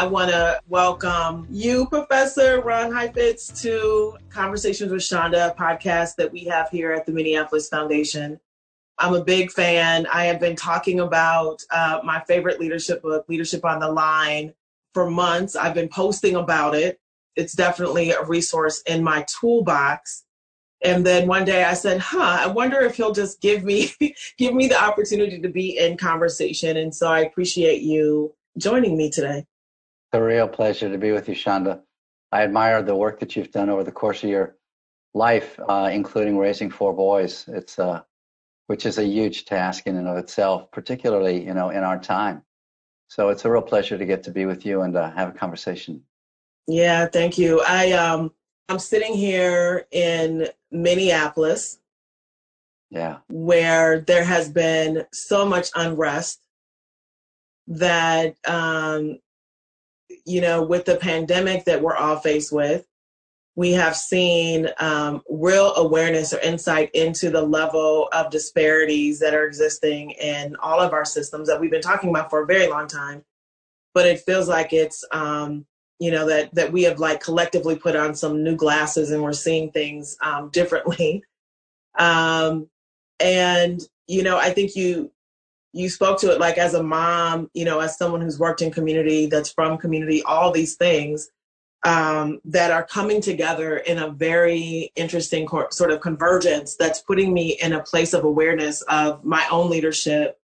I want to welcome you, Professor Ron Heifetz, to Conversations with Chanda podcast that we have here at the Minneapolis Foundation. I'm a big fan. I have been talking about uh, my favorite leadership book, Leadership on the Line, for months. I've been posting about it. It's definitely a resource in my toolbox. And then one day I said, "Huh, I wonder if he'll just give me give me the opportunity to be in conversation." And so I appreciate you joining me today. It's a real pleasure to be with you, Chanda. I admire the work that you've done over the course of your life, uh, including raising four boys. It's uh, which is a huge task in and of itself, particularly you know in our time. So it's a real pleasure to get to be with you and uh, have a conversation. Yeah, thank you. I um I'm sitting here in Minneapolis. Yeah. Where there has been so much unrest that um you know with the pandemic that we're all faced with we have seen um, real awareness or insight into the level of disparities that are existing in all of our systems that we've been talking about for a very long time. But it feels like it's, um, you know, that that we have like collectively put on some new glasses and we're seeing things um, differently. Um, and you know, I think you you spoke to it like as a mom, you know, as someone who's worked in community, that's from community, all these things um, that are coming together in a very interesting sort of convergence that's putting me in a place of awareness of my own leadership.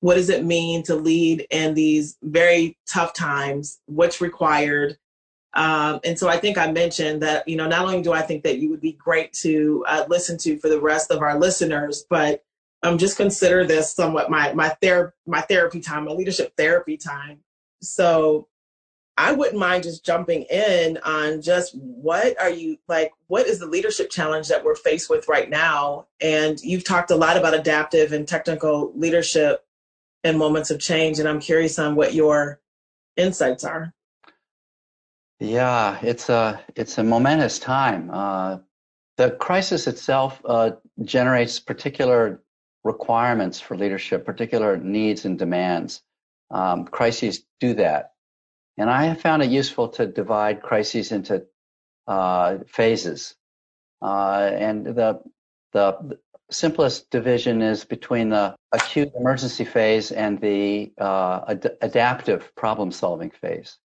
What does it mean to lead in these very tough times? What's required? Um, and so I think I mentioned that, you know, not only do I think that you would be great to uh, listen to for the rest of our listeners, but um, just consider this somewhat my my ther- my therapy time, my leadership therapy time. So I wouldn't mind just jumping in on just what are you like, what is the leadership challenge that we're faced with right now? And you've talked a lot about adaptive and technical leadership in moments of change. And I'm curious on what your insights are. Yeah, it's a it's a momentous time. Uh, the crisis itself uh, generates particular requirements for leadership, particular needs and demands. Um, crises do that. And I have found it useful to divide crises into uh, phases. Uh, and the, the simplest division is between the acute emergency phase and the uh, ad- adaptive problem solving phase.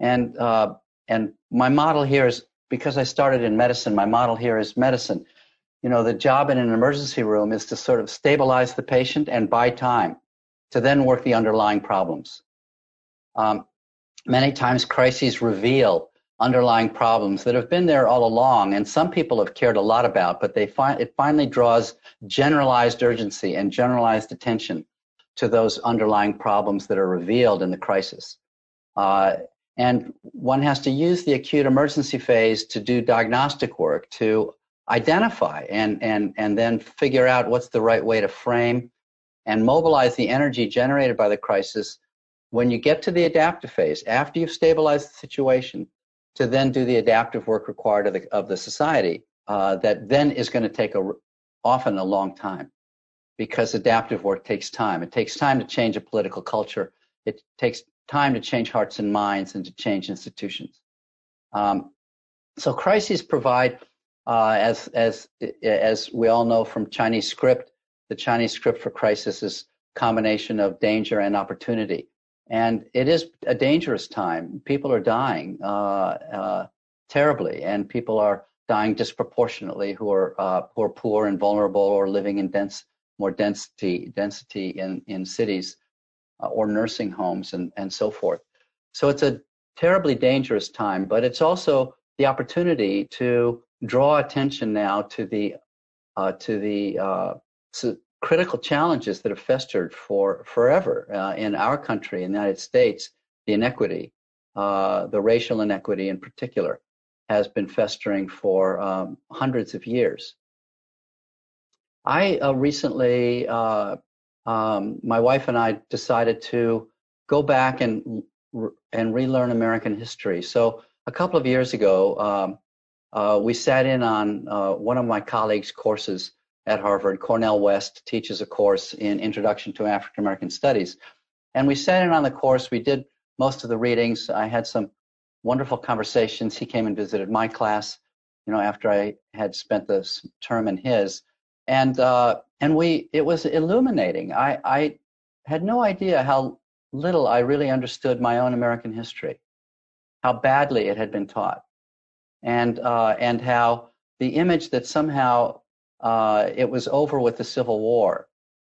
And, uh, and my model here is because I started in medicine, my model here is medicine. You know, the job in an emergency room is to sort of stabilize the patient and buy time to then work the underlying problems. Um, many times crises reveal underlying problems that have been there all along and some people have cared a lot about but they find it finally draws generalized urgency and generalized attention to those underlying problems that are revealed in the crisis uh, and one has to use the acute emergency phase to do diagnostic work to identify and and and then figure out what's the right way to frame and mobilize the energy generated by the crisis when you get to the adaptive phase, after you've stabilized the situation, to then do the adaptive work required of the, of the society, uh, that then is going to take a, often a long time because adaptive work takes time. It takes time to change a political culture. It takes time to change hearts and minds and to change institutions. Um, so crises provide, uh, as as as we all know from Chinese script, the Chinese script for crisis is combination of danger and opportunity. And it is a dangerous time. People are dying uh, uh, terribly, and people are dying disproportionately who are uh, who are poor and vulnerable or living in dense more density density in in cities uh, or nursing homes and and so forth. So it's a terribly dangerous time, but it's also the opportunity to draw attention now to the uh, to the uh, critical challenges that have festered for forever uh, in our country, in the United States, the inequity, uh, the racial inequity in particular, has been festering for um, hundreds of years. I uh, recently, uh, um, my wife and I decided to go back and and relearn American history. So a couple of years ago, um, uh, we sat in on uh, one of my colleagues' courses at Harvard. Cornel West teaches a course in Introduction to African American Studies. And we sat in on the course. We did most of the readings. I had some wonderful conversations. He came and visited my class, you know, after I had spent this term in his, and uh, and we it was illuminating. I I had no idea how little I really understood my own American history, how badly it had been taught, and uh, and how the image that somehow uh, it was over with the Civil War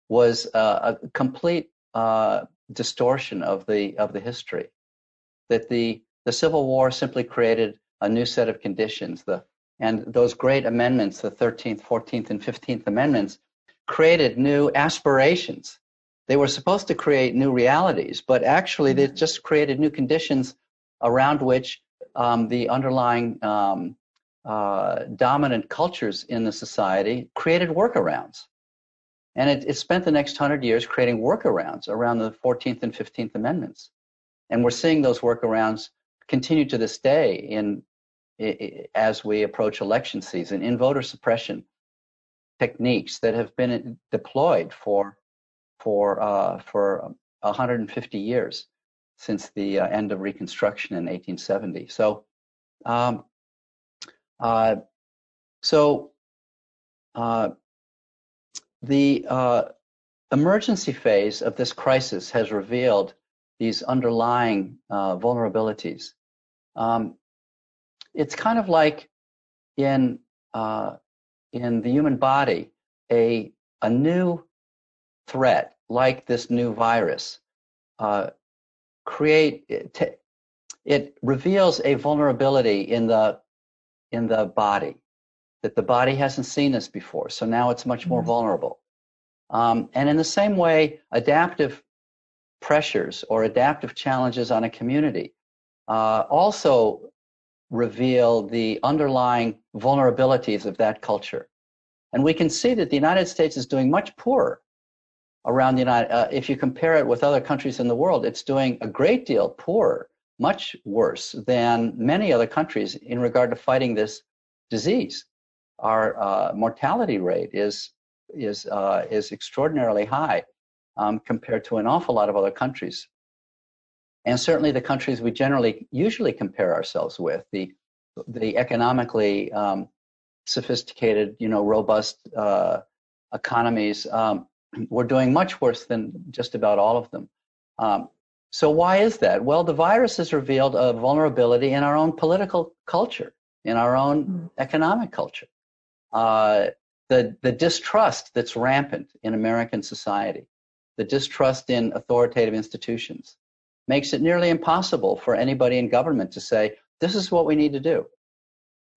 was uh, a complete uh, distortion of the of the history. That the the Civil War simply created a new set of conditions. The and those great amendments, the 13th, 14th, and 15th Amendments, created new aspirations. They were supposed to create new realities, but actually they just created new conditions around which um, the underlying um, uh, dominant cultures in the society created workarounds. And it, it spent the next hundred years creating workarounds around the 14th and 15th Amendments. And we're seeing those workarounds continue to this day in, as we approach election season in voter suppression techniques that have been deployed for for uh, for 150 years since the uh, end of Reconstruction in 1870. So, um, uh, so uh, the uh, emergency phase of this crisis has revealed these underlying uh, vulnerabilities. Um, it's kind of like in uh, in the human body, a a new threat like this new virus uh, create it, it reveals a vulnerability in the in the body that the body hasn't seen this before. So now it's much more mm-hmm. vulnerable. Um, and in the same way, adaptive pressures or adaptive challenges on a community uh, also reveal the underlying vulnerabilities of that culture. And we can see that the United States is doing much poorer around the United. Uh, if you compare it with other countries in the world, it's doing a great deal poorer, much worse than many other countries in regard to fighting this disease our uh, mortality rate is is uh, is extraordinarily high um, compared to an awful lot of other countries, and certainly the countries we generally usually compare ourselves with the the economically um, sophisticated, you know, robust uh, economies. Um, we're doing much worse than just about all of them. Um, so why is that? Well, the virus has revealed a vulnerability in our own political culture, in our own mm-hmm. economic culture uh, the, the distrust that's rampant in American society, the distrust in authoritative institutions, makes it nearly impossible for anybody in government to say, this is what we need to do.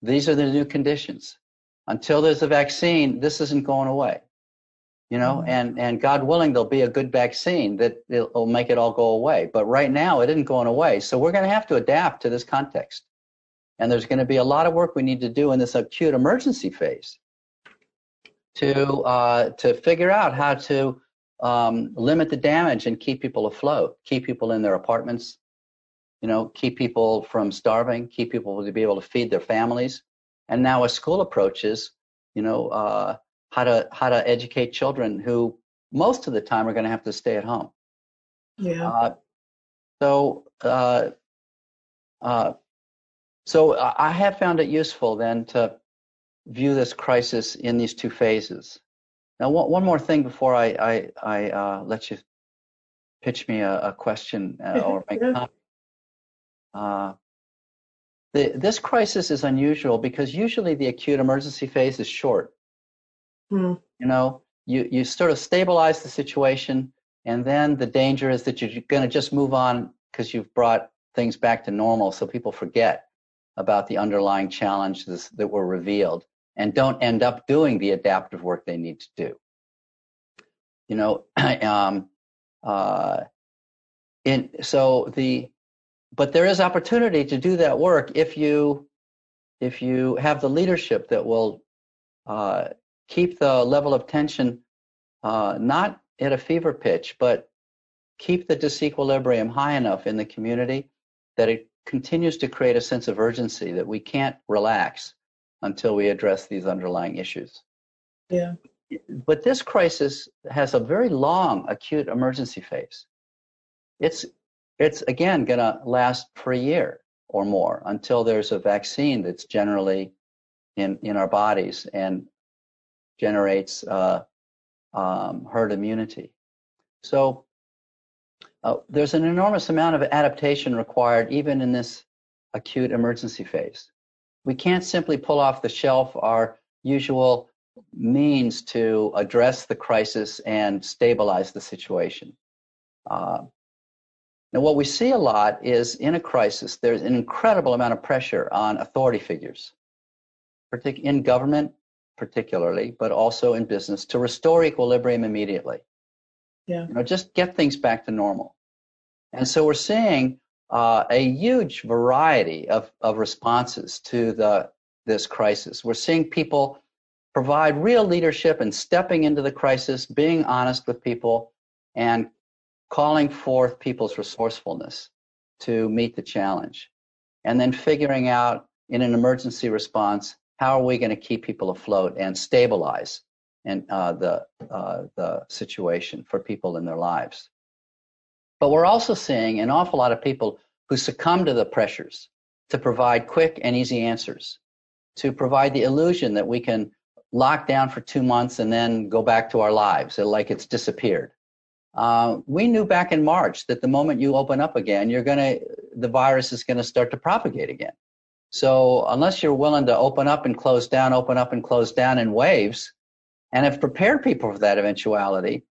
These are the new conditions. Until there's a vaccine, this isn't going away. You know, mm-hmm. and, and God willing, there'll be a good vaccine that will make it all go away. But right now, it isn't going away. So we're going to have to adapt to this context. And there's going to be a lot of work we need to do in this acute emergency phase to uh, to figure out how to um, limit the damage and keep people afloat, keep people in their apartments, you know, keep people from starving, keep people to be able to feed their families. And now as school approaches, you know, uh, how to how to educate children who most of the time are going to have to stay at home. Yeah. Uh, so uh, uh, so I have found it useful then to view this crisis in these two phases. Now, one, one more thing before I, I, I uh, let you pitch me a, a question uh, or make a comment. Uh, the, this crisis is unusual because usually the acute emergency phase is short. Hmm. You know, you, you sort of stabilize the situation, and then the danger is that you're going to just move on because you've brought things back to normal so people forget about the underlying challenges that were revealed and don't end up doing the adaptive work they need to do. You know, um, uh, in, so the, but there is opportunity to do that work if you, if you have the leadership that will uh, keep the level of tension uh, not at a fever pitch, but keep the disequilibrium high enough in the community that it continues to create a sense of urgency that we can't relax until we address these underlying issues. Yeah. But this crisis has a very long acute emergency phase. It's it's again going to last for a year or more until there's a vaccine that's generally in, in our bodies and generates uh, um, herd immunity. So uh, there's an enormous amount of adaptation required even in this acute emergency phase. We can't simply pull off the shelf our usual means to address the crisis and stabilize the situation. Uh, now, what we see a lot is in a crisis, there's an incredible amount of pressure on authority figures, partic- in government particularly, but also in business, to restore equilibrium immediately. Yeah. You know, just get things back to normal. And so we're seeing uh, a huge variety of, of responses to the this crisis. We're seeing people provide real leadership and stepping into the crisis, being honest with people, and calling forth people's resourcefulness to meet the challenge. And then figuring out in an emergency response, how are we going to keep people afloat and stabilize and uh, the uh, the situation for people in their lives. But we're also seeing an awful lot of people who succumb to the pressures to provide quick and easy answers, to provide the illusion that we can lock down for two months and then go back to our lives like it's disappeared. Uh, we knew back in March that the moment you open up again, you're gonna the virus is gonna start to propagate again. So unless you're willing to open up and close down, open up and close down in waves, and have prepared people for that eventuality,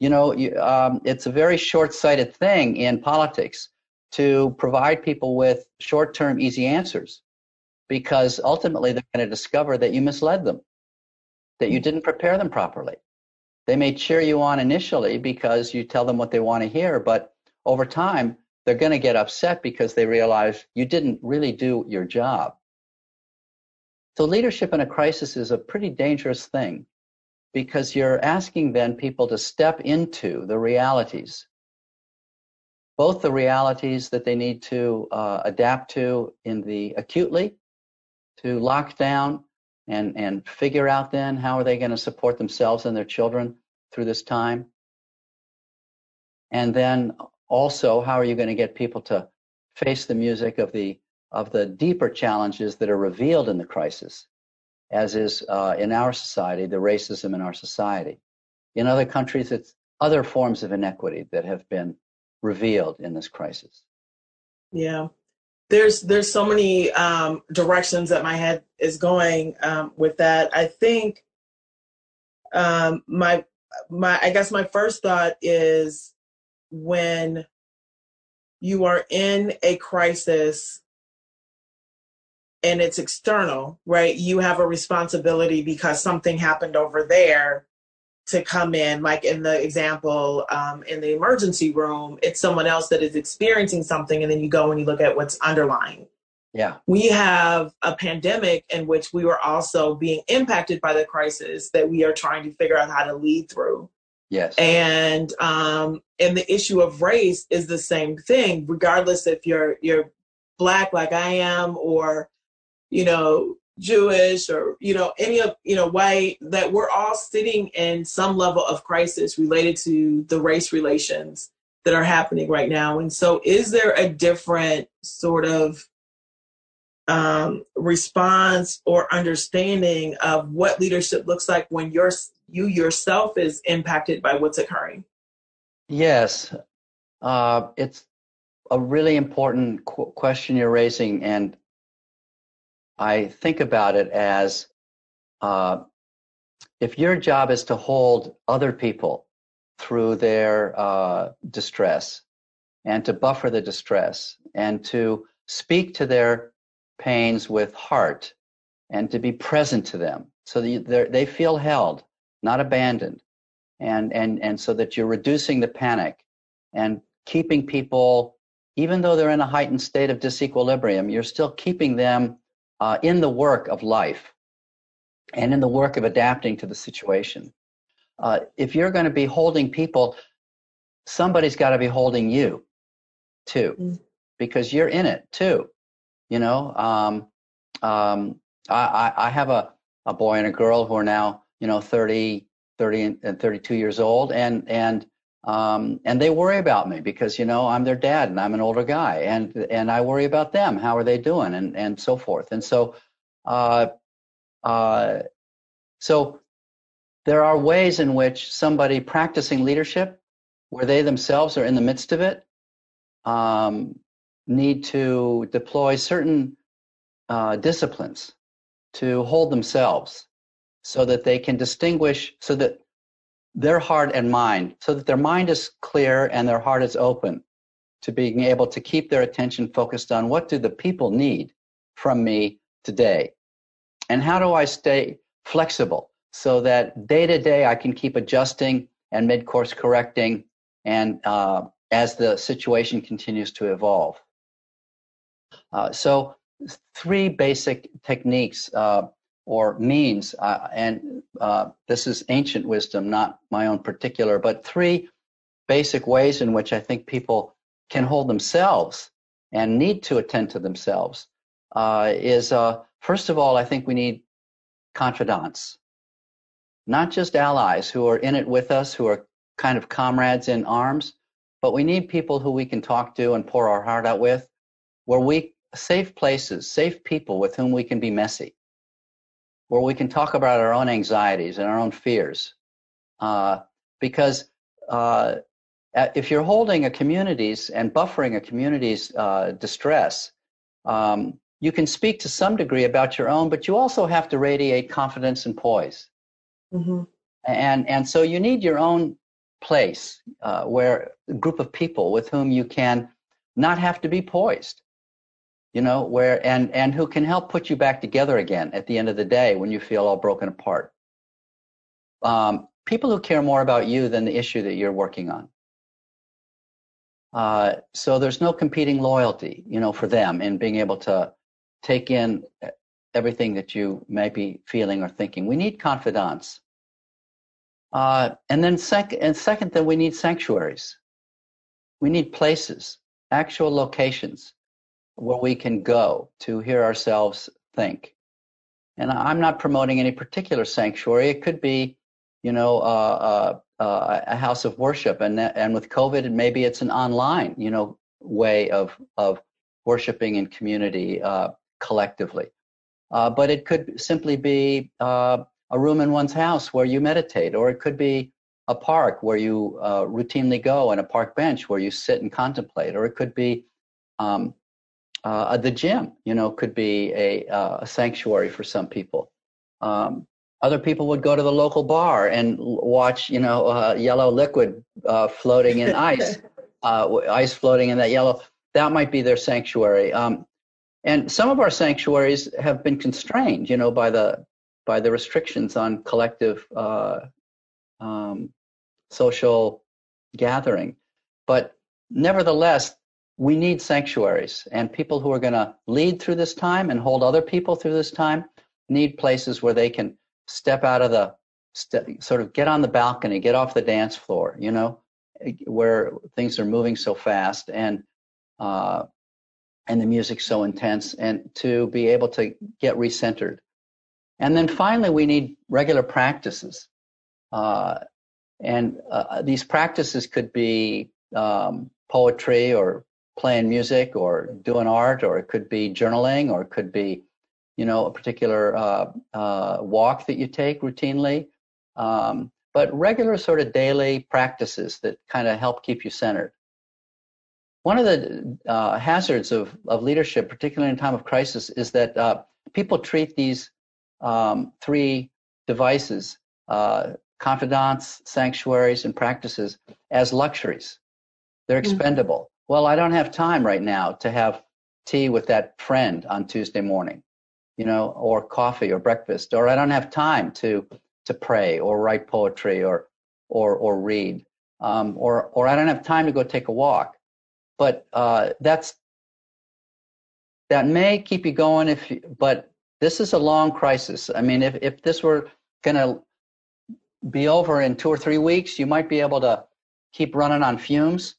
you know, you, um, it's a very short-sighted thing in politics to provide people with short-term, easy answers, because ultimately they're going to discover that you misled them, that you didn't prepare them properly. They may cheer you on initially because you tell them what they want to hear, but over time they're going to get upset because they realize you didn't really do your job. So leadership in a crisis is a pretty dangerous thing because you're asking then people to step into the realities, both the realities that they need to uh, adapt to in the acutely, to lock down and, and figure out then how are they going to support themselves and their children through this time. And then also, how are you going to get people to face the music of the of the deeper challenges that are revealed in the crisis as is uh, in our society, the racism in our society. In other countries, it's other forms of inequity that have been revealed in this crisis. Yeah, there's there's so many um, directions that my head is going um, with that. I think um, my my I guess my first thought is when you are in a crisis and it's external, right? You have a responsibility because something happened over there to come in, like in the example um, in the emergency room, it's someone else that is experiencing something, and then you go and you look at what's underlying. Yeah. We have a pandemic in which we were also being impacted by the crisis that we are trying to figure out how to lead through. Yes. And um, and the issue of race is the same thing, regardless if you're you're black like I am or you know, Jewish or, you know, any of, you know, white, that we're all sitting in some level of crisis related to the race relations that are happening right now. And so is there a different sort of um, response or understanding of what leadership looks like when you're, you yourself is impacted by what's occurring? Yes. Uh, it's a really important qu- question you're raising. And I think about it as uh, if your job is to hold other people through their uh, distress and to buffer the distress and to speak to their pains with heart and to be present to them so that they feel held, not abandoned, and, and, and so that you're reducing the panic and keeping people, even though they're in a heightened state of disequilibrium, you're still keeping them uh, in the work of life and in the work of adapting to the situation. Uh, if you're going to be holding people, somebody's got to be holding you too, mm. because you're in it too. You know, um, um, I, I, have a, a boy and a girl who are now, you know, 30, 30 and 32 years old. And, and Um, and they worry about me because you know I'm their dad and I'm an older guy, and and I worry about them. How are they doing, and and so forth. And so, uh, uh, so there are ways in which somebody practicing leadership, where they themselves are in the midst of it, um, need to deploy certain uh, disciplines to hold themselves so that they can distinguish, so that their heart and mind, so that their mind is clear and their heart is open to being able to keep their attention focused on what do the people need from me today? And how do I stay flexible so that day to day I can keep adjusting and mid course correcting and uh, as the situation continues to evolve. Uh, so, three basic techniques uh, or means, uh, and uh, this is ancient wisdom, not my own particular, but three basic ways in which I think people can hold themselves and need to attend to themselves uh, is first of all, I think we need confidants, not just allies who are in it with us, who are kind of comrades in arms, but we need people who we can talk to and pour our heart out with, where we safe places, safe people with whom we can be messy, where we can talk about our own anxieties and our own fears. Uh, because uh, if you're holding a community's and buffering a community's uh, distress, um, you can speak to some degree about your own, but you also have to radiate confidence and poise. Mm-hmm. And and so you need your own place uh, where a group of people with whom you can not have to be poised you know where and and who can help put you back together again at the end of the day when you feel all broken apart. Um, people who care more about you than the issue that you're working on. Uh, so there's no competing loyalty you know for them in being able to take in everything that you may be feeling or thinking. We need confidants. Uh, and then second, and second, then we need sanctuaries. We need places, actual locations where we can go to hear ourselves think. And I'm not promoting any particular sanctuary. It could be, you know, uh, uh, uh, a house of worship, and and with COVID, maybe it's an online, you know, way of of worshiping in community uh, collectively. Uh, but it could simply be uh, a room in one's house where you meditate, or it could be a park where you routinely go and a park bench where you sit and contemplate, or it could be um, uh, the gym. You know, could be a, uh, a sanctuary for some people. Um, other people would go to the local bar and watch, you know, uh, yellow liquid uh, floating in ice, uh, ice floating in that yellow. That might be their sanctuary. Um, and some of our sanctuaries have been constrained, you know, by the by the restrictions on collective uh, um, social gathering. But nevertheless, we need sanctuaries, and people who are going to lead through this time and hold other people through this time need places where they can step out of the st- sort of get on the balcony, get off the dance floor, you know, where things are moving so fast and uh, and the music's so intense, and to be able to get recentered and then finally, we need regular practices. Uh, and uh, these practices could be um, poetry or playing music or doing art, or it could be journaling, or it could be, you know, a particular uh, uh walk that you take routinely. Um, but regular sort of daily practices that kind of help keep you centered. One of the uh, hazards of, of leadership, particularly in time of crisis, is that uh, people treat these um, three devices uh, confidants, sanctuaries, and practices as luxuries. They're mm-hmm. expendable. Well, I don't have time right now to have tea with that friend on Tuesday morning, you know, or coffee or breakfast, or I don't have time to to pray or write poetry or or or read, um, or or I don't have time to go take a walk. But uh, that's that may keep you going if, you, but this is a long crisis. I mean, if, if this were going to be over in two or three weeks, you might be able to keep running on fumes,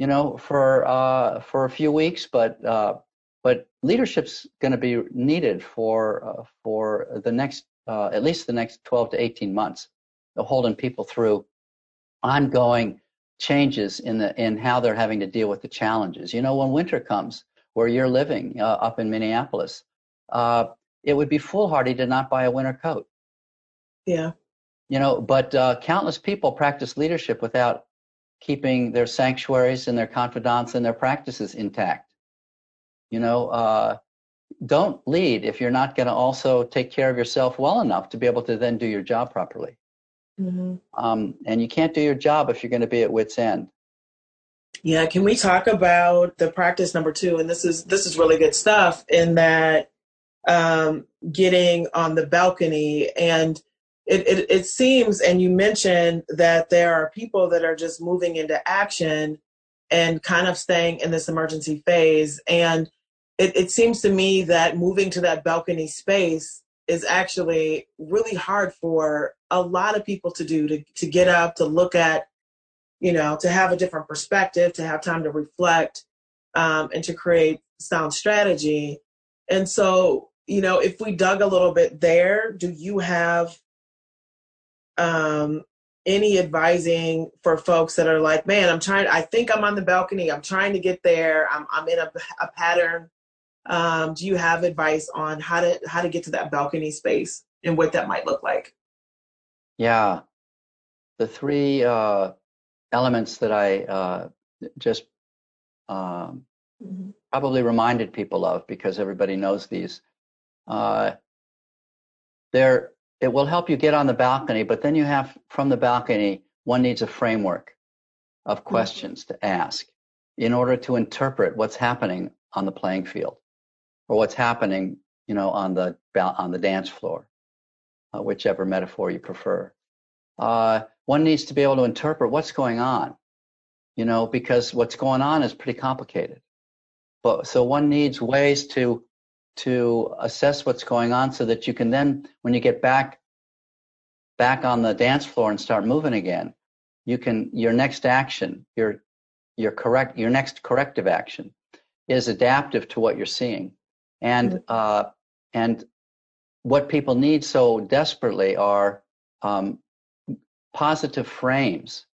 you know, for uh, for a few weeks. But uh, but leadership's going to be needed for uh, for the next uh, at least the next 12 to 18 months, of holding people through ongoing changes in the in how they're having to deal with the challenges. You know, when winter comes, where you're living uh, up in Minneapolis, uh, it would be foolhardy to not buy a winter coat. Yeah. You know, but uh, countless people practice leadership without keeping their sanctuaries and their confidants and their practices intact. You know, uh, don't lead if you're not going to also take care of yourself well enough to be able to then do your job properly. Mm-hmm. Um, and you can't do your job if you're going to be at wit's end. Yeah, can we talk about the practice number two? And this is this is really good stuff. In that, um, getting on the balcony and it, it, it seems, and you mentioned that there are people that are just moving into action and kind of staying in this emergency phase. And it, it seems to me that moving to that balcony space is actually really hard for a lot of people to do to, to get up to look at you know to have a different perspective to have time to reflect um, and to create sound strategy and so you know if we dug a little bit there do you have um, any advising for folks that are like man i'm trying i think i'm on the balcony i'm trying to get there i'm, I'm in a, a pattern. Um, do you have advice on how to how to get to that balcony space and what that might look like? Yeah. The three uh, elements that i uh, just um, mm-hmm. probably reminded people of because everybody knows these uh, there it will help you get on the balcony but then you have from the balcony one needs a framework of mm-hmm. questions to ask in order to interpret what's happening on the playing field or what's happening, you know, on the on the dance floor, uh, whichever metaphor you prefer. Uh, one needs to be able to interpret what's going on, you know, because what's going on is pretty complicated. But so one needs ways to to assess what's going on so that you can then, when you get back back on the dance floor and start moving again, you can your next action, your your correct your next corrective action is adaptive to what you're seeing and mm-hmm. uh, and what people need so desperately are um, positive frames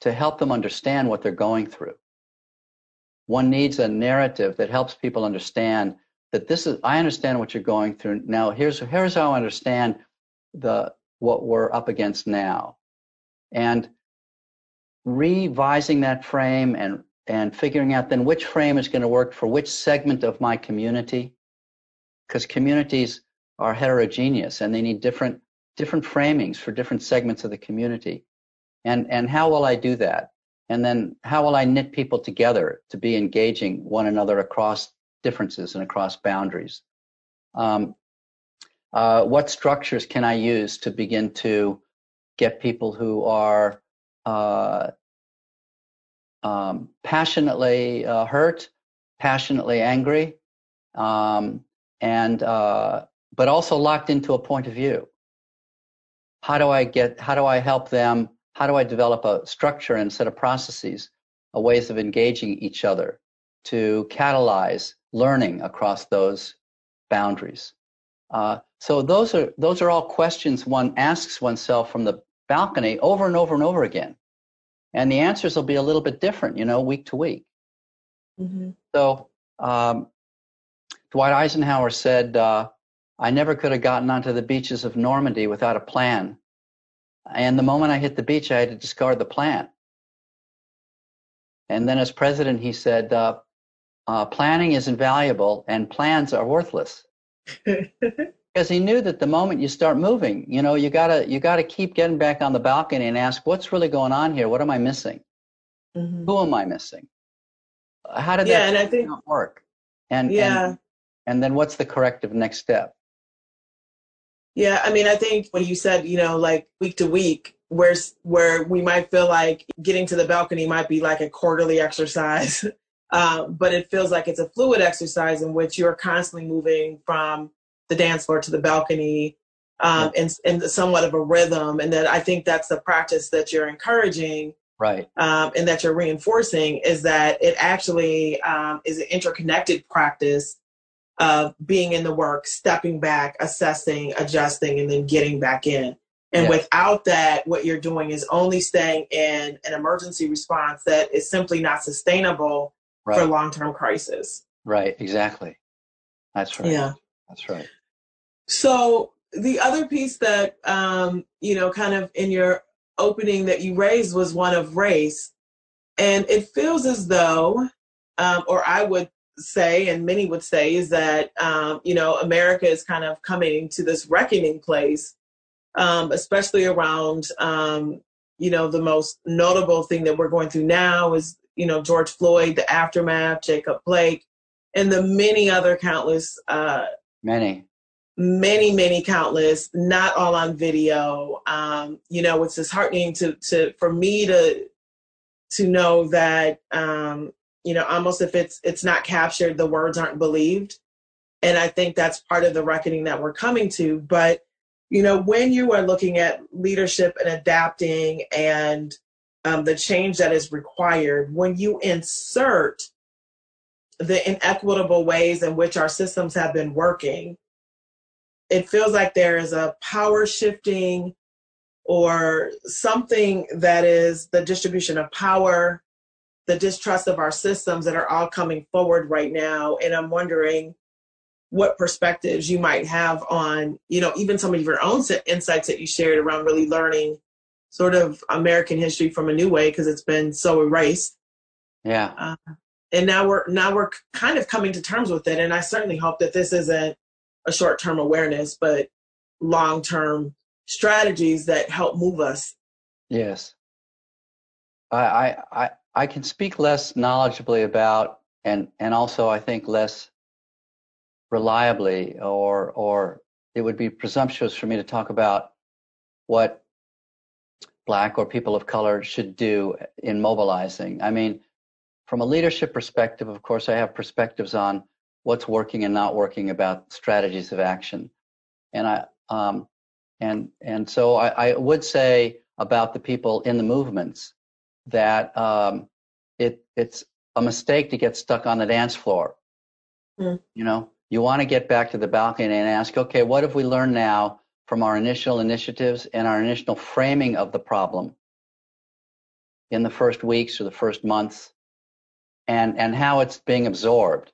to help them understand what they're going through. One needs a narrative that helps people understand that this is I understand what you're going through. Now here's here's how I understand the what we're up against now. And revising that frame and and figuring out then which frame is going to work for which segment of my community because communities are heterogeneous and they need different different framings for different segments of the community. And and how will I do that? And then how will I knit people together to be engaging one another across differences and across boundaries? Um, uh, what structures can I use to begin to get people who are uh, um, passionately uh, hurt, passionately angry, um, and uh, but also locked into a point of view. How do I get? How do I help them? How do I develop a structure and set of processes, a ways of engaging each other to catalyze learning across those boundaries? Uh, so those are those are all questions one asks oneself from the balcony over and over and over again, and the answers will be a little bit different, you know, week to week. Mm-hmm. So um, Dwight Eisenhower said, uh, I never could have gotten onto the beaches of Normandy without a plan. And the moment I hit the beach, I had to discard the plan. And then as president, he said, uh, uh, planning is invaluable and plans are worthless. because he knew that the moment you start moving, you know, you gotta you gotta keep getting back on the balcony and ask, what's really going on here? What am I missing? Mm-hmm. Who am I missing? How did yeah, that and I think, work? And yeah, and and then what's the corrective next step yeah i mean i think when you said you know like week to week where where we might feel like getting to the balcony might be like a quarterly exercise uh, but it feels like it's a fluid exercise in which you're constantly moving from the dance floor to the balcony um, yeah. in, in somewhat of a rhythm and that i think that's the practice that you're encouraging right um, and that you're reinforcing is that it actually um, is an interconnected practice of being in the work, stepping back, assessing, adjusting, and then getting back in. And without that, what you're doing is only staying in an emergency response that is simply not sustainable right. for long term crisis. Right, exactly. That's right. Yeah. That's right. So the other piece that um, you know, kind of in your opening that you raised was one of race. And it feels as though, um, or I would say, and many would say, is that, um, you know, America is kind of coming to this reckoning place, um, especially around, um, you know, the most notable thing that we're going through now is, you know, George Floyd, the aftermath, Jacob Blake, and the many other countless. Uh, many many, many countless, not all on video. Um, you know, it's disheartening to to for me to to know that um, you know, almost if it's it's not captured, the words aren't believed. And I think that's part of the reckoning that we're coming to. But, you know, when you are looking at leadership and adapting and um, the change that is required, when you insert the inequitable ways in which our systems have been working, it feels like there is a power shifting or something that is the distribution of power, the distrust of our systems that are all coming forward right now. And I'm wondering what perspectives you might have on, you know, even some of your own insights that you shared around really learning sort of American history from a new way because it's been so erased. Yeah. Uh, and now we're now we're kind of coming to terms with it. And I certainly hope that this isn't a short term awareness, but long term strategies that help move us. Yes. I, I, I can speak less knowledgeably about and, and also I think less reliably or, or it would be presumptuous for me to talk about what black or people of color should do in mobilizing. I mean, from a leadership perspective, of course, I have perspectives on what's working and not working about strategies of action. And I um, and and so I, I, would say about the people in the movements that um, it it's a mistake to get stuck on the dance floor. Mm. You know, you want to get back to the balcony and ask, okay, what have we learned now from our initial initiatives and our initial framing of the problem in the first weeks or the first months, and and how it's being absorbed.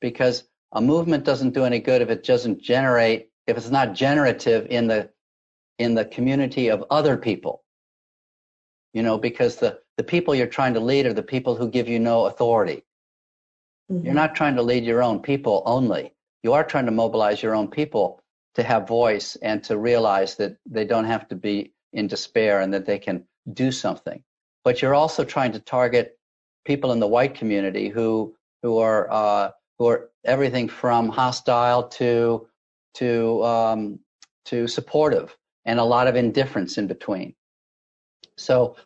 Because a movement doesn't do any good if it doesn't generate if it's not generative in the in the community of other people. You know because the the people you're trying to lead are the people who give you no authority. Mm-hmm. you're not trying to lead your own people only. You are trying to mobilize your own people to have voice and to realize that they don't have to be in despair and that they can do something but you're also trying to target people in the white community who who are uh, who are everything from hostile to to um, to supportive, and a lot of indifference in between. So,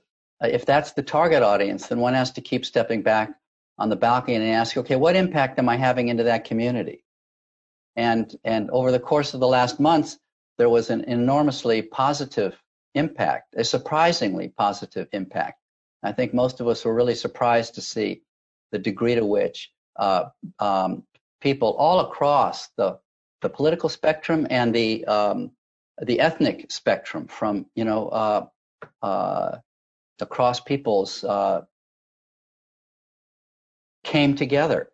uh, if that's the target audience, then one has to keep stepping back on the balcony and ask, okay, what impact am I having into that community? And and over the course of the last months, there was an enormously positive impact, a surprisingly positive impact. I think most of us were really surprised to see the degree to which uh, um, people all across the the political spectrum and the um, the ethnic spectrum, from you know uh, uh, across peoples, uh, came together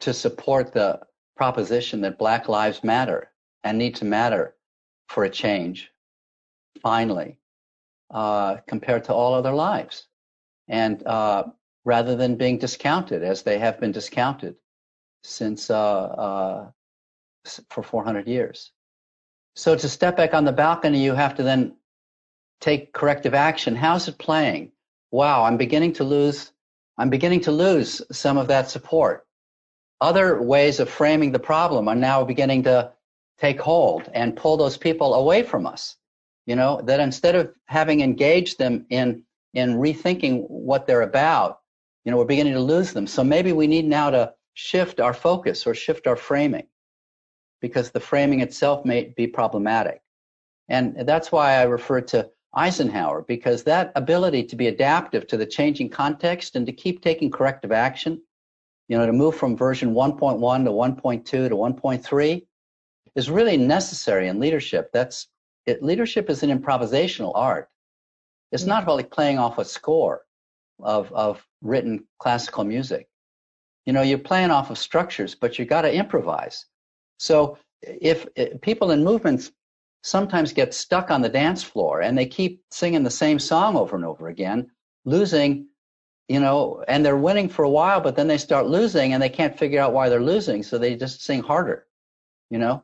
to support the proposition that Black lives matter and need to matter for a change. Finally, uh, compared to all other lives, and uh, rather than being discounted as they have been discounted since uh, uh, for 400 years. So to step back on the balcony, you have to then take corrective action. How's it playing? Wow, I'm beginning to lose. I'm beginning to lose some of that support. Other ways of framing the problem are now beginning to take hold and pull those people away from us. You know that instead of having engaged them in in rethinking what they're about, you know, we're beginning to lose them. So maybe we need now to shift our focus or shift our framing because the framing itself may be problematic. And that's why I refer to Eisenhower, because that ability to be adaptive to the changing context and to keep taking corrective action, you know, to move from version 1.1 to 1.2 to 1.3 is really necessary in leadership. That's it, leadership is an improvisational art. It's not like playing off a score of, of written classical music. You know, you're playing off of structures, but you got to improvise. So if, if people in movements sometimes get stuck on the dance floor and they keep singing the same song over and over again, losing, you know, and they're winning for a while, but then they start losing and they can't figure out why they're losing, so they just sing harder, you know,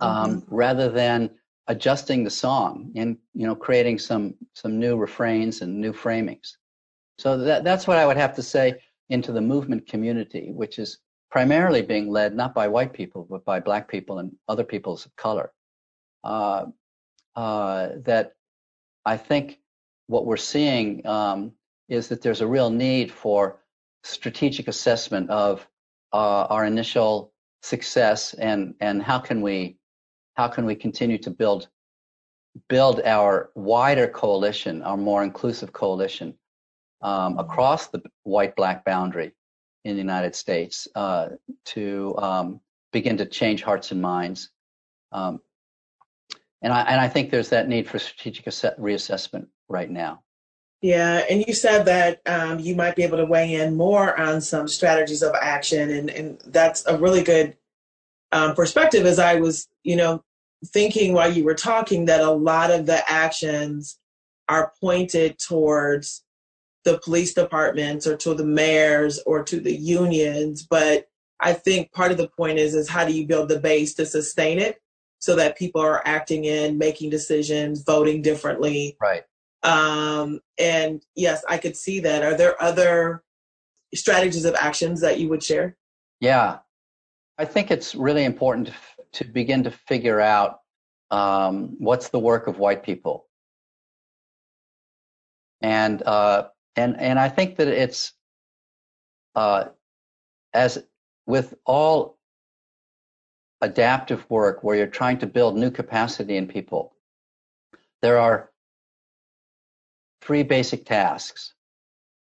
um, mm-hmm. rather than adjusting the song and you know creating some some new refrains and new framings. So that that's what I would have to say into the movement community, which is primarily being led not by white people but by black people and other peoples of color. Uh, uh, that I think what we're seeing um, is that there's a real need for strategic assessment of uh, our initial success and and how can we how can we continue to build build our wider coalition, our more inclusive coalition um, across the white-black boundary in the United States uh, to um, begin to change hearts and minds. Um, and I and I think there's that need for strategic reassessment right now. Yeah, and you said that um, you might be able to weigh in more on some strategies of action, and and that's a really good um, perspective. As I was, you know, thinking while you were talking that a lot of the actions are pointed towards the police departments or to the mayors or to the unions, but I think part of the point is is how do you build the base to sustain it? so that people are acting in, making decisions, voting differently. Right. Um, and yes, I could see that. Are there other strategies of actions that you would share? Yeah, I think it's really important to, begin to figure out um, what's the work of white people, and uh, and and I think that it's uh, as with all adaptive work where you're trying to build new capacity in people, there are three basic tasks.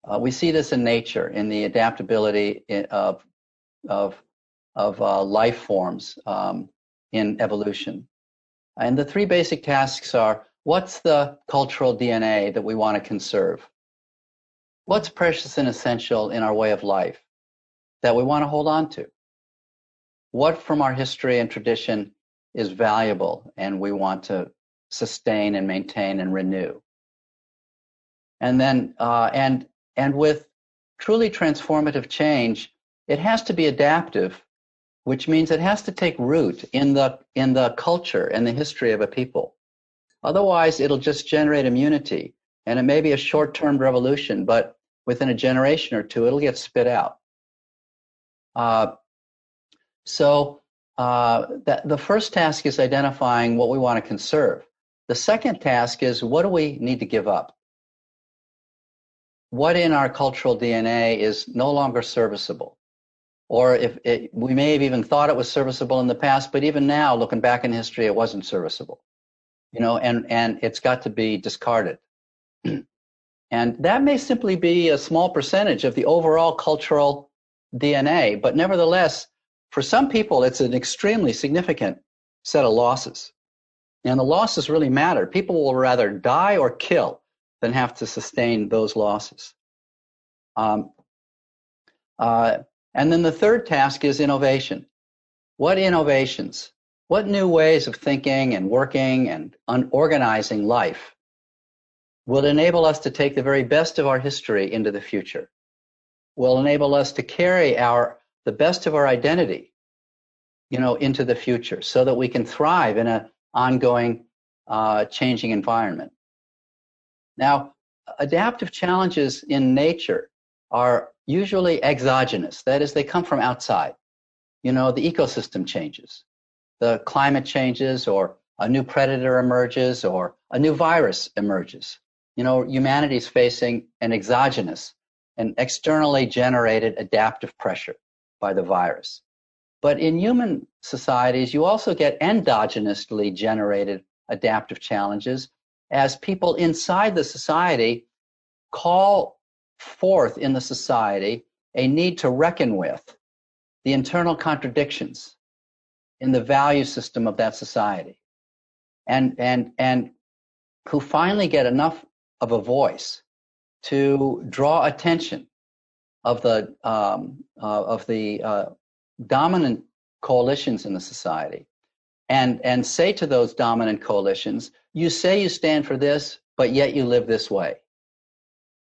Uh, we see this in nature, in the adaptability of of of uh, life forms um, in evolution. And the three basic tasks are: what's the cultural DNA that we want to conserve? What's precious and essential in our way of life that we want to hold on to? what from our history and tradition is valuable and we want to sustain and maintain and renew. And then, uh, and, and with truly transformative change, it has to be adaptive, which means it has to take root in the, in the culture and the history of a people. Otherwise, it'll just generate immunity and it may be a short-term revolution, but within a generation or two, it'll get spit out. Uh, so uh, that, the first task is identifying what we want to conserve. The second task is what do we need to give up? What in our cultural DNA is no longer serviceable? Or if it, we may have even thought it was serviceable in the past, but even now, looking back in history, it wasn't serviceable. You know, and, and it's got to be discarded. and that may simply be a small percentage of the overall cultural DNA, but nevertheless, for some people, it's an extremely significant set of losses. And the losses really matter. People will rather die or kill than have to sustain those losses. Um, uh, and then the third task is innovation. What innovations? What new ways of thinking and working and un- organizing life will enable us to take the very best of our history into the future? Will enable us to carry our the best of our identity, you know, into the future so that we can thrive in an ongoing uh, changing environment. Now, adaptive challenges in nature are usually exogenous. That is, they come from outside. You know, the ecosystem changes, the climate changes, or a new predator emerges, or a new virus emerges. You know, humanity is facing an exogenous, an externally generated adaptive pressure by the virus. But in human societies, you also get endogenously generated adaptive challenges as people inside the society call forth in the society a need to reckon with the internal contradictions in the value system of that society. and and and who finally get enough of a voice to draw attention of the um, uh, of the uh, dominant coalitions in the society, and and say to those dominant coalitions, you say you stand for this, but yet you live this way.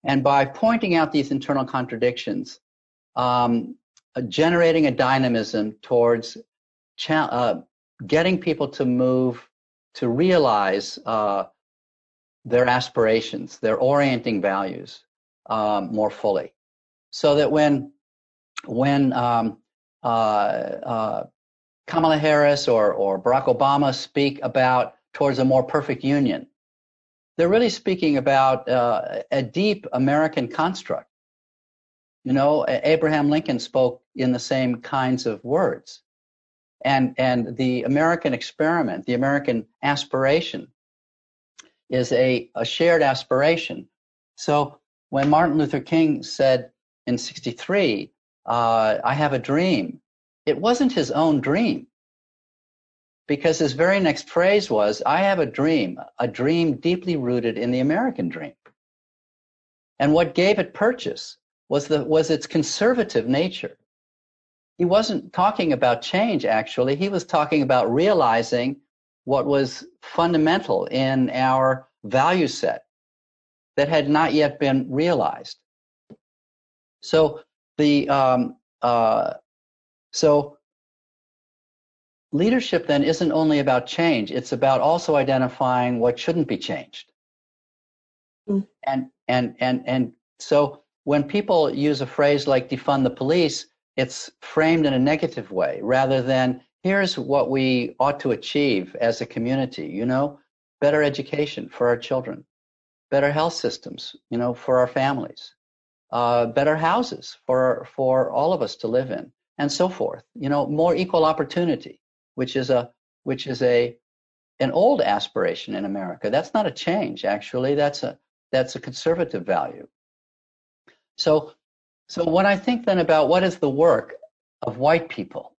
And by pointing out these internal contradictions, um, uh, generating a dynamism towards cha- uh, getting people to move to realize uh, their aspirations, their orienting values um, more fully, so that when when um, uh, uh, Kamala Harris or or Barack Obama speak about towards a more perfect union, they're really speaking about uh, a deep American construct. You know, Abraham Lincoln spoke in the same kinds of words. And, and the American experiment, the American aspiration, is a, a shared aspiration. So when Martin Luther King said in 63, uh, I have a dream, it wasn't his own dream because his very next phrase was, I have a dream, a dream deeply rooted in the American dream. And what gave it purchase was, the, was its conservative nature. He wasn't talking about change, actually. He was talking about realizing what was fundamental in our value set that had not yet been realized. So the um, uh, so leadership then isn't only about change, it's about also identifying what shouldn't be changed. Mm. And and and and so when people use a phrase like defund the police, it's framed in a negative way rather than here's what we ought to achieve as a community, you know, better education for our children, better health systems, you know, for our families, uh, better houses for for all of us to live in, and so forth. You know, more equal opportunity which is a which is a an old aspiration in America. That's not a change, actually. That's a that's a conservative value. So so when I think then about what is the work of white people,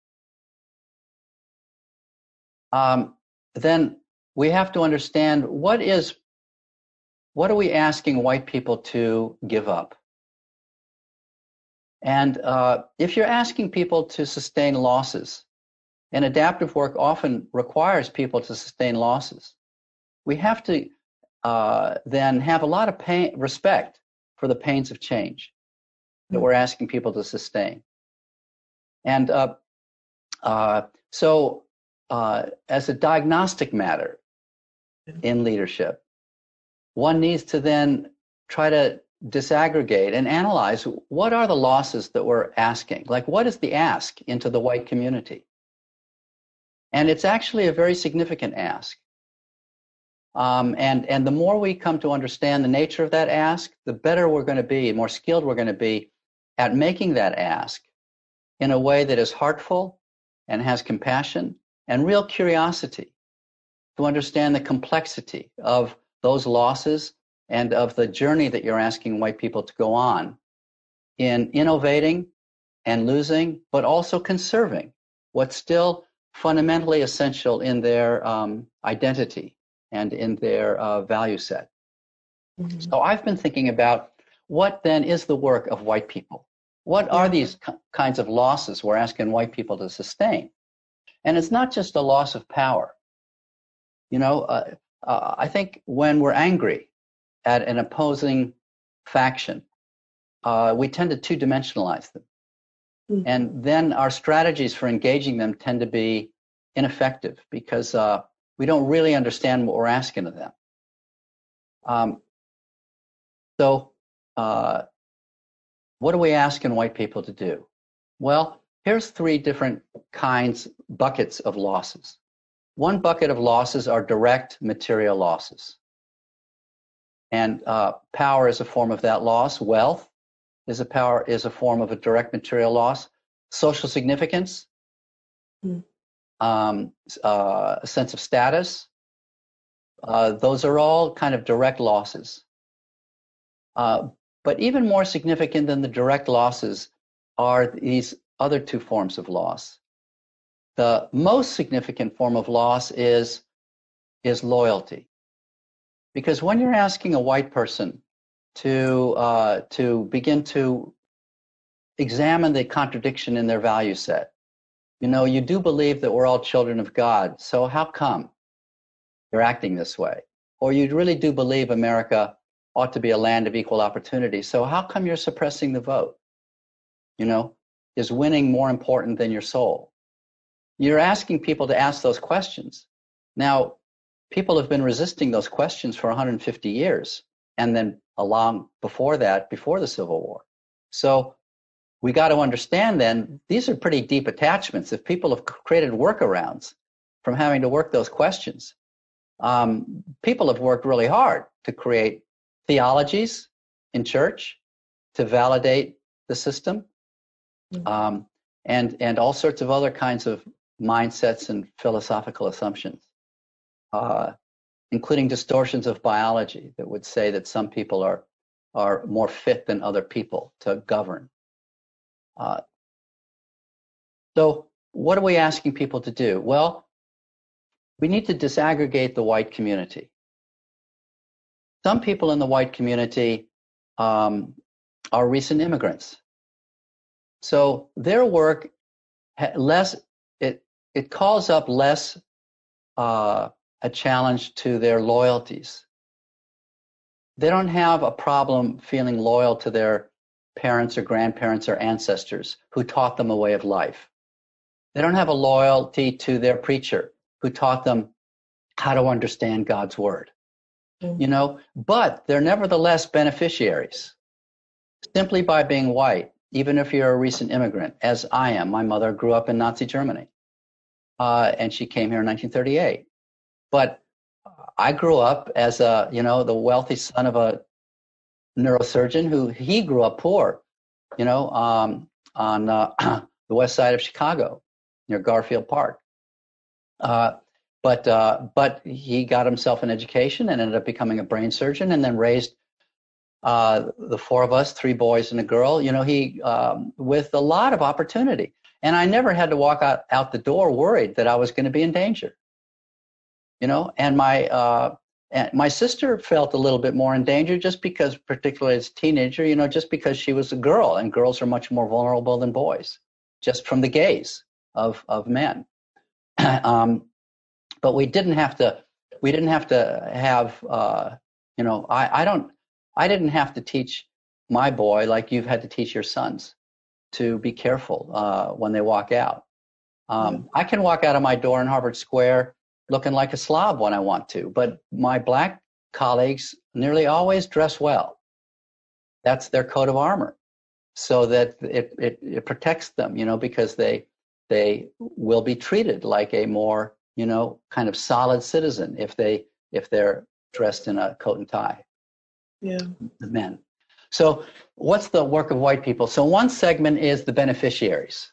um, then we have to understand what is what are we asking white people to give up? And uh, if you're asking people to sustain losses, and adaptive work often requires people to sustain losses. We have to uh, then have a lot of pain, respect for the pains of change that we're asking people to sustain. And uh, uh, so, uh, as a diagnostic matter in leadership, one needs to then try to disaggregate and analyze what are the losses that we're asking? Like, what is the ask into the white community? And it's actually a very significant ask. Um, and, and the more we come to understand the nature of that ask, the better we're going to be, more skilled we're going to be at making that ask in a way that is heartful and has compassion and real curiosity to understand the complexity of those losses and of the journey that you're asking white people to go on in innovating and losing, but also conserving what's still fundamentally essential in their um, identity and in their uh, value set. Mm-hmm. So I've been thinking about what then is the work of white people? What are these kinds of losses we're asking white people to sustain? And it's not just a loss of power. You know, uh, uh, I think when we're angry at an opposing faction, uh, we tend to two dimensionalize them. Mm-hmm. And then our strategies for engaging them tend to be ineffective because uh, we don't really understand what we're asking of them. Um, so, uh, what are we asking white people to do? Well, here's three different kinds, buckets of losses. One bucket of losses are direct material losses. And uh, power is a form of that loss. Wealth is a power is a form of a direct material loss. Social significance, mm. um, uh, a sense of status. Uh, those are all kind of direct losses. Uh, but even more significant than the direct losses are these other two forms of loss. The most significant form of loss is is loyalty. Because when you're asking a white person to uh, to begin to examine the contradiction in their value set, you know, you do believe that we're all children of God. So how come you're acting this way? Or you really do believe America ought to be a land of equal opportunity. So how come you're suppressing the vote? You know, is winning more important than your soul? You're asking people to ask those questions. Now, people have been resisting those questions for 150 years, and then along before that, before the Civil War. So we got to understand then these are pretty deep attachments. If people have created workarounds from having to work those questions, um, people have worked really hard to create theologies in church to validate the system, mm-hmm. um, and and all sorts of other kinds of mindsets and philosophical assumptions, uh, including distortions of biology that would say that some people are are more fit than other people to govern. Uh, so, what are we asking people to do? Well, we need to disaggregate the white community some people in the white community um, are recent immigrants. So their work less it it calls up less uh, a challenge to their loyalties. They don't have a problem feeling loyal to their parents or grandparents or ancestors who taught them a way of life. They don't have a loyalty to their preacher who taught them how to understand God's word mm-hmm. you know, but they're nevertheless beneficiaries simply by being white, even if you're a recent immigrant, as I am. My mother grew up in Nazi Germany, uh, and she came here in 1938. But I grew up as a, you know, the wealthy son of a neurosurgeon who he grew up poor, you know, um, on uh, the west side of Chicago near Garfield Park. Uh, but uh, but he got himself an education and ended up becoming a brain surgeon, and then raised uh, the four of us, three boys and a girl. You know, he um, with a lot of opportunity, and I never had to walk out out the door worried that I was going to be in danger. You know, and my uh, and my sister felt a little bit more in danger just because, particularly as a teenager, you know, just because she was a girl, and girls are much more vulnerable than boys, just from the gaze of of men. um, but we didn't have to we didn't have to have uh, you know I, I don't I didn't have to teach my boy like you've had to teach your sons to be careful uh, when they walk out. Um. I can walk out of my door in Harvard Square looking like a slob when I want to, but my black colleagues nearly always dress well. That's their coat of armor, so that it, it, it protects them, you know, because they they will be treated like a more you know, kind of solid citizen if they if they're dressed in a coat and tie. Yeah. The men. So what's the work of white people? So one segment is the beneficiaries.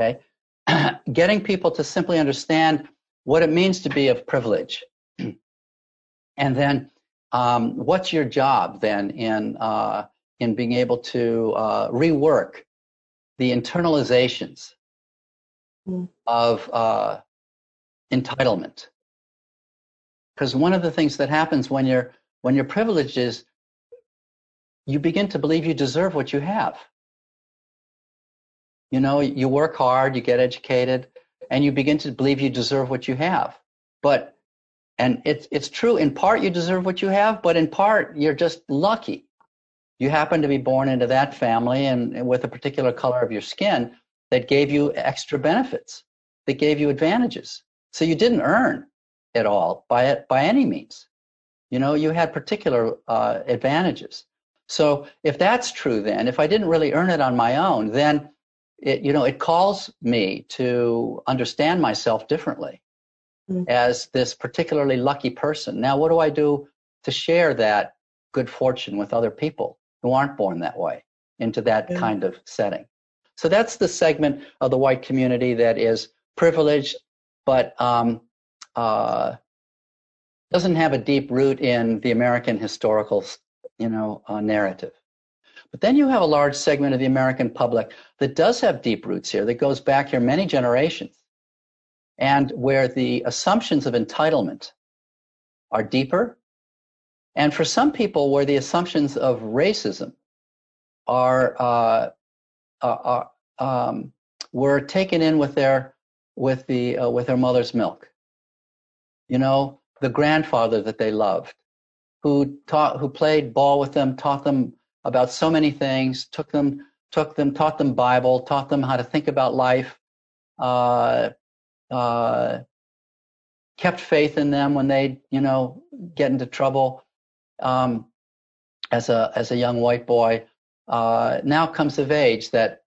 Okay. Getting people to simply understand what it means to be of privilege. and then um, what's your job then in uh, in being able to uh, rework the internalizations mm. of uh, entitlement. Because one of the things that happens when you're when you're privileged is you begin to believe you deserve what you have. You know, you work hard, you get educated, and you begin to believe you deserve what you have. But and it's it's true in part you deserve what you have, but in part you're just lucky. You happen to be born into that family and, with a particular color of your skin that gave you extra benefits, that gave you advantages. So you didn't earn it all by it by any means. You know, you had particular uh, advantages. So if that's true, then if I didn't really earn it on my own, then it you know it calls me to understand myself differently mm-hmm. as this particularly lucky person. Now, what do I do to share that good fortune with other people who aren't born that way into that mm-hmm. kind of setting? So that's the segment of the white community that is privileged but um, uh, doesn't have a deep root in the American historical, you know, uh, narrative. But then you have a large segment of the American public that does have deep roots here, that goes back here many generations. and where the assumptions of entitlement are deeper. And for some people, where the assumptions of racism are, uh, are um, were taken in with their with the uh, with their mother's milk. You know, the grandfather that they loved, who taught who played ball with them, taught them about so many things, took them took them taught them Bible, taught them how to think about life, uh, uh, kept faith in them when they you know get into trouble. Um, as a as a young white boy, uh, now comes of age that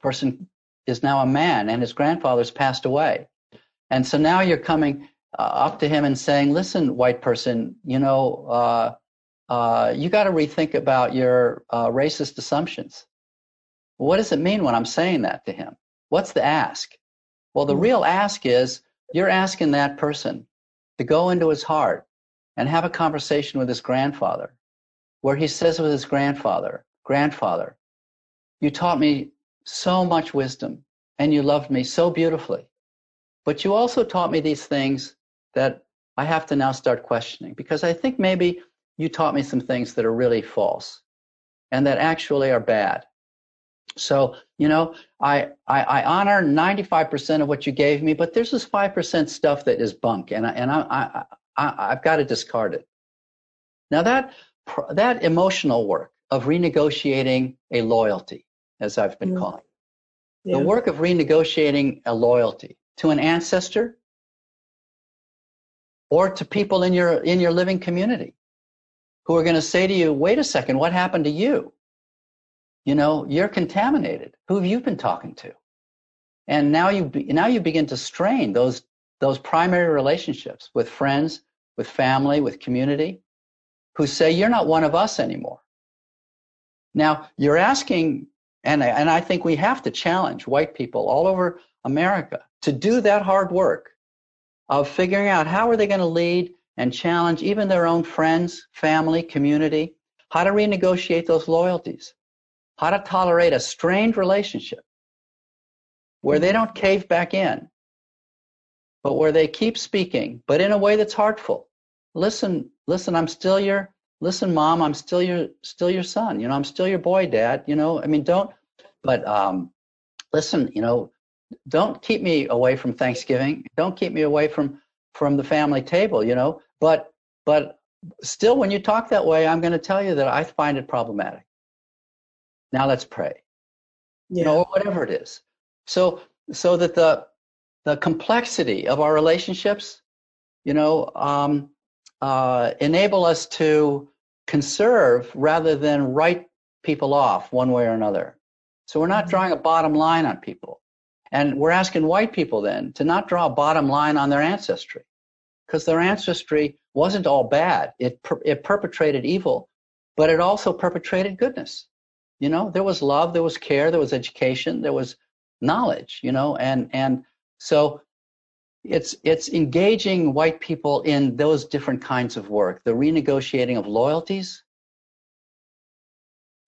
person is now a man and his grandfather's passed away. And so now you're coming uh, up to him and saying, listen, white person, you know, uh, you got to rethink about your uh, racist assumptions. what does it mean when I'm saying that to him? What's the ask? Well, the hmm. real ask is you're asking that person to go into his heart and have a conversation with his grandfather where he says with his grandfather, Grandfather, you taught me so much wisdom and you loved me so beautifully. But you also taught me these things that I have to now start questioning because I think maybe you taught me some things that are really false and that actually are bad. So, you know, I, I, I honor 95% of what you gave me, but there's this 5% stuff that is bunk and, I, and I, I, I, I've got to discard it. Now that, that emotional work of renegotiating a loyalty, as I've been mm. calling. Yeah. The work of renegotiating a loyalty to an ancestor or to people in your in your living community who are going to say to you, "Wait a second, what happened to you? You know, you're contaminated. Who have you been talking to?" And now you now you begin to strain those those primary relationships with friends, with family, with community, who say you're not one of us anymore. Now you're asking and, and I think we have to challenge white people all over America to do that hard work of figuring out how are they going to lead and challenge even their own friends, family, community, how to renegotiate those loyalties, how to tolerate a strained relationship where they don't cave back in, but where they keep speaking, but in a way that's heartful. Listen, listen, I'm still your listen, mom, I'm still your still your son. You know, I'm still your boy, dad. You know, I mean, don't. But um, listen, you know, don't keep me away from Thanksgiving. Don't keep me away from from the family table. You know, but but still, when you talk that way, I'm going to tell you that I find it problematic. Now let's pray. Yeah. You know, or whatever it is. So so that the the complexity of our relationships, you know, um, uh, enable us to conserve rather than write people off one way or another. So we're not mm-hmm. drawing a bottom line on people. And we're asking white people then to not draw a bottom line on their ancestry because their ancestry wasn't all bad. It, per- it perpetrated evil, but it also perpetrated goodness. You know, there was love, there was care, there was education, there was knowledge, you know, and, and so it's it's engaging white people in those different kinds of work the renegotiating of loyalties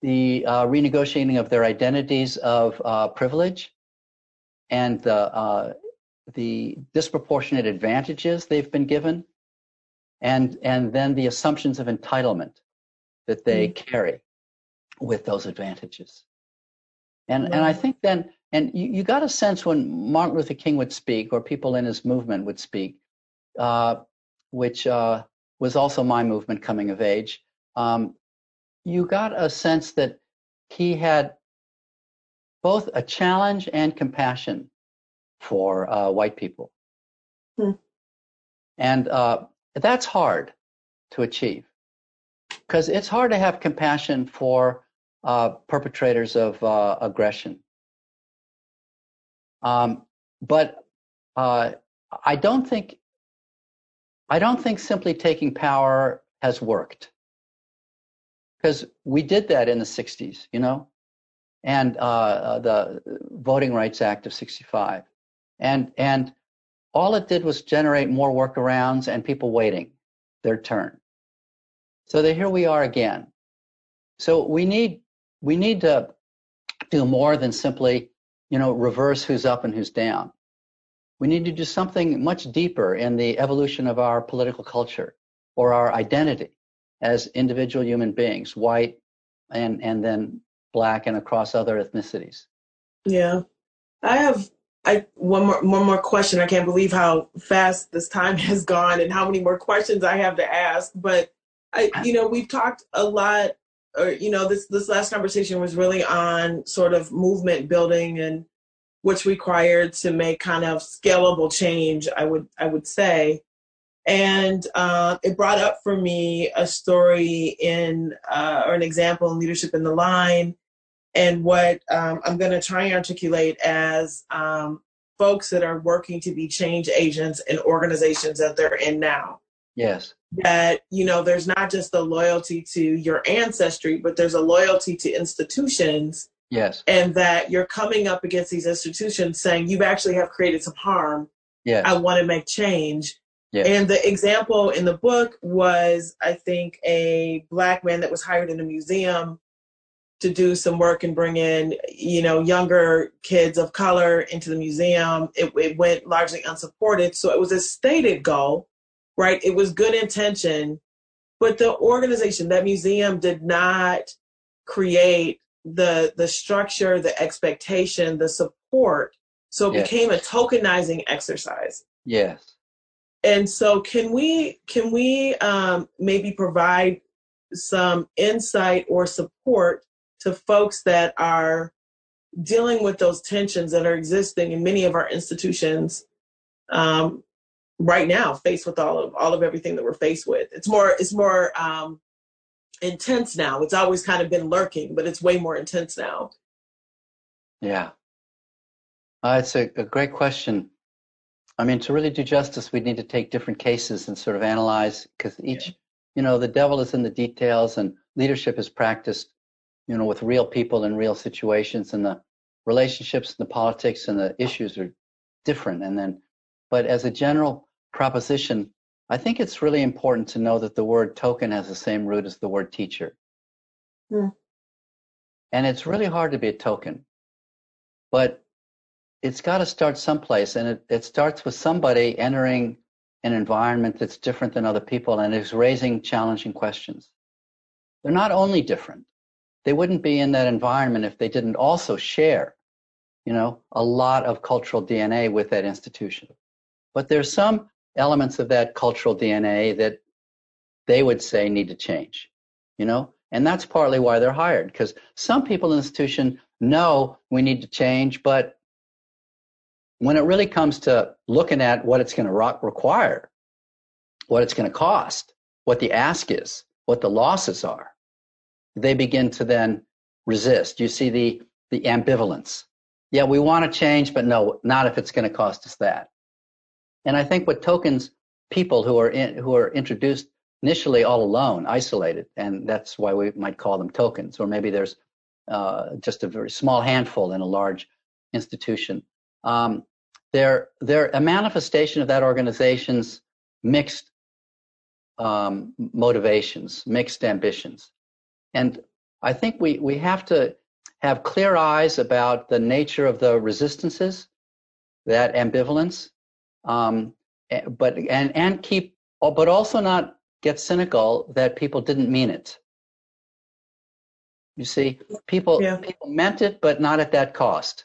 the uh, renegotiating of their identities of uh, privilege and the uh, the disproportionate advantages they've been given and and then the assumptions of entitlement that they mm-hmm. carry with those advantages and and i think then and you, you got a sense when Martin Luther King would speak, or people in his movement would speak, uh, which uh, was also my movement coming of age. Um, you got a sense that he had both a challenge and compassion for uh, white people. Hmm. And uh, that's hard to achieve because it's hard to have compassion for uh, perpetrators of uh, aggression. Um, but uh, I don't think I don't think simply taking power has worked because we did that in the 60s, you know, and uh, the Voting Rights Act of 65, and and all it did was generate more workarounds and people waiting their turn. So here we are again. So we need we need to do more than simply you know, reverse who's up and who's down. We need to do something much deeper in the evolution of our political culture or our identity as individual human beings, white and, and then black and across other ethnicities. Yeah. I have I one more one more question. I can't believe how fast this time has gone and how many more questions I have to ask. But I you know, we've talked a lot or you know, this this last conversation was really on sort of movement building and what's required to make kind of scalable change, I would I would say. And uh, it brought up for me a story in uh, or an example in leadership in the line and what um, I'm going to try and articulate as um, folks that are working to be change agents in organizations that they're in now. Yes. That, you know, there's not just the loyalty to your ancestry, but there's a loyalty to institutions. Yes. And that you're coming up against these institutions saying, you actually have created some harm. Yes. I want to make change. Yes. And the example in the book was, I think, a black man that was hired in a museum to do some work and bring in, you know, younger kids of color into the museum. It, it went largely unsupported. So it was a stated goal, right? It was good intention, but the organization, that museum did not create the the structure, the expectation, the support. So it yes. became a tokenizing exercise. Yes. And so can we can we um, maybe provide some insight or support to folks that are dealing with those tensions that are existing in many of our institutions um, right now, faced with all of all of everything that we're faced with. It's more it's more um, intense now. It's always kind of been lurking, but it's way more intense now. Yeah, uh, it's a, a great question. I mean, to really do justice, we need to take different cases and sort of analyze because each, yeah. you know, the devil is in the details, and leadership is practiced you know, with real people in real situations, and the relationships, and the politics, and the issues are different. And then, but as a general proposition, I think it's really important to know that the word token has the same root as the word teacher. Hmm. And it's really hard to be a token, but it's got to start someplace. And it, it starts with somebody entering an environment that's different than other people and is raising challenging questions. They're not only different, they wouldn't be in that environment if they didn't also share, you know, a lot of cultural DNA with that institution. But there's some elements of that cultural DNA that they would say need to change, you know, and that's partly why they're hired because some people in the institution know we need to change, but when it really comes to looking at what it's going to require, what it's going to cost, what the ask is, what the losses are, they begin to then resist. You see the, the ambivalence. Yeah, we want to change, but no, not if it's going to cost us that. And I think what tokens people who are in, who are introduced initially all alone, isolated, and that's why we might call them tokens, or maybe there's uh, just a very small handful in a large institution. Um, they're they're a manifestation of that organization's mixed um, motivations, mixed ambitions. And I think we, we have to have clear eyes about the nature of the resistances, that ambivalence, um, eh, but and and keep, but also not get cynical that people didn't mean it. You see, people yeah. people meant it, but not at that cost.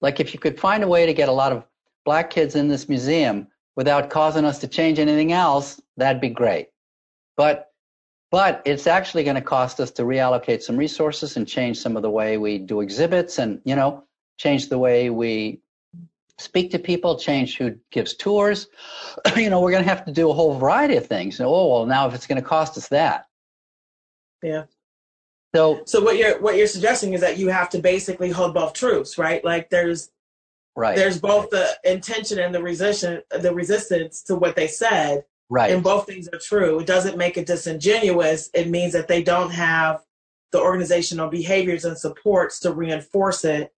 Like if you could find a way to get a lot of black kids in this museum without causing us to change anything else, that'd be great. But but it's actually going to cost us to reallocate some resources and change some of the way we do exhibits and you know change the way we speak to people change who gives tours. You know we're going to have to do a whole variety of things. And, oh well now if it's going to cost us that. Yeah. So so what you're what you're suggesting is that you have to basically hold both truths right? Like there's right. there's both the intention and the resistance the resistance to what they said Right. And both things are true. It doesn't make it disingenuous. It means that they don't have the organizational behaviors and supports to reinforce it.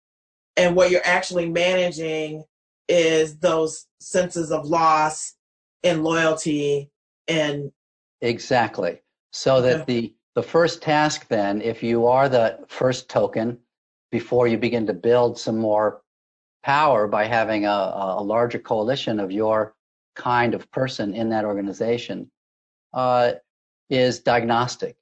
And what you're actually managing is those senses of loss and loyalty and exactly so that the the first task then if you are the first token before you begin to build some more power by having a, a larger coalition of your kind of person in that organization uh, is diagnostic,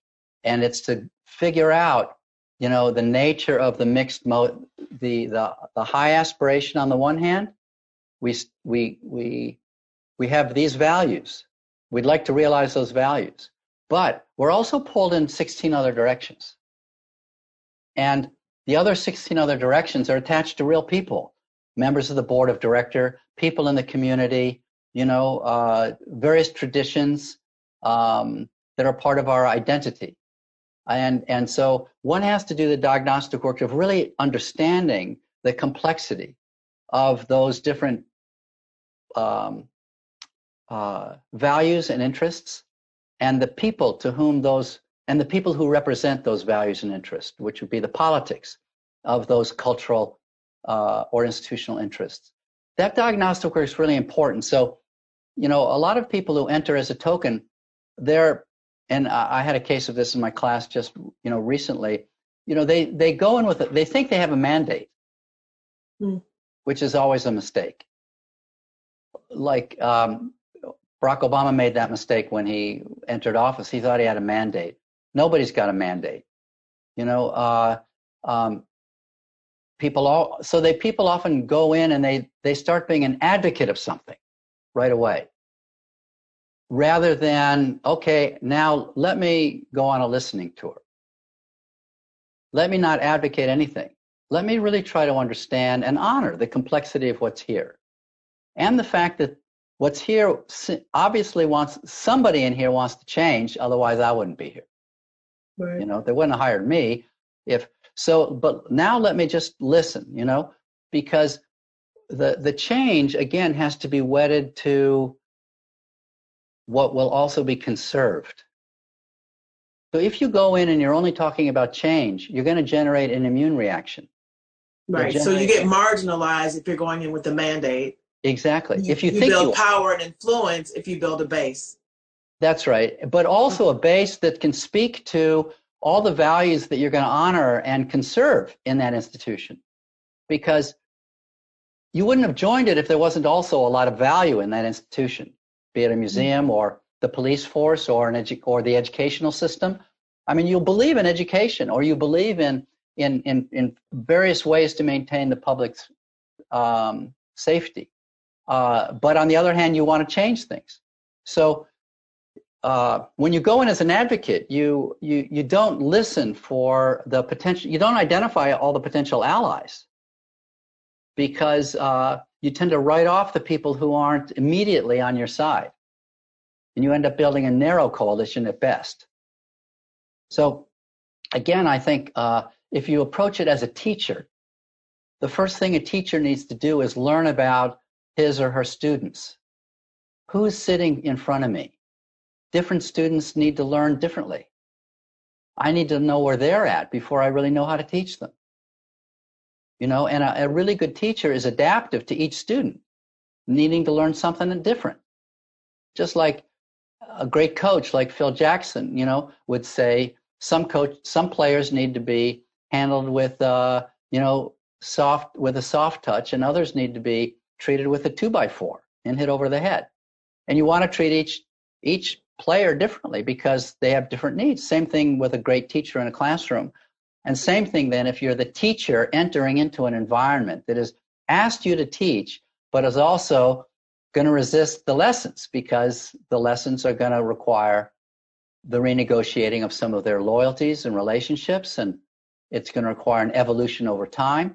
and it's to figure out, you know, the nature of the mixed mode, the the the high aspiration on the one hand, we we we we have these values. We'd like to realize those values, but we're also pulled in 16 other directions, and the other 16 other directions are attached to real people, members of the board of director, people in the community, you know, uh, various traditions um, that are part of our identity. And, and so one has to do the diagnostic work of really understanding the complexity of those different um, uh, values and interests and the people to whom those and the people who represent those values and interests, which would be the politics of those cultural uh, or institutional interests. That diagnostic work is really important. So, you know, a lot of people who enter as a token, they're, and I had a case of this in my class just, you know, recently. You know, they they go in with it. They think they have a mandate, hmm. which is always a mistake. Like um, Barack Obama made that mistake when he entered office. He thought he had a mandate. Nobody's got a mandate. You know, uh, um, people all so they people often go in and they they start being an advocate of something right away. Rather than okay now let me go on a listening tour. Let me not advocate anything. Let me really try to understand and honor the complexity of what's here. And the fact that what's here obviously wants somebody in here wants to change otherwise i wouldn't be here. Right. you know they wouldn't have hired me if so, but now let me just listen, you know, because the the change again has to be wedded to what will also be conserved. So if you go in and you're only talking about change, you're going to generate an immune reaction. Right. So you get marginalized if you're going in with a mandate. Exactly. You, if you, you think build you, power and influence, if you build a base. That's right. But also a base that can speak to all the values that you're going to honor and conserve in that institution. Because you wouldn't have joined it if there wasn't also a lot of value in that institution, be it a museum or the police force or an edu- or the educational system. I mean, you believe in education or you believe in in in, in various ways to maintain the public's um, safety. Uh, but on the other hand, you want to change things. So uh, when you go in as an advocate, you, you, you don't listen for the potential, you don't identify all the potential allies because uh, you tend to write off the people who aren't immediately on your side. And you end up building a narrow coalition at best. So, again, I think uh, if you approach it as a teacher, the first thing a teacher needs to do is learn about his or her students. Who's sitting in front of me? different students need to learn differently. I need to know where they're at before I really know how to teach them. You know, and a, a really good teacher is adaptive to each student, needing to learn something different. Just like a great coach like Phil Jackson, you know, would say some coach, some players need to be handled with, uh, you know, soft with a soft touch, and others need to be treated with a two by four and hit over the head. And you want to treat each each player differently because they have different needs. Same thing with a great teacher in a classroom. And same thing then if you're the teacher entering into an environment that has asked you to teach, but is also going to resist the lessons because the lessons are going to require the renegotiating of some of their loyalties and relationships, and it's going to require an evolution over time.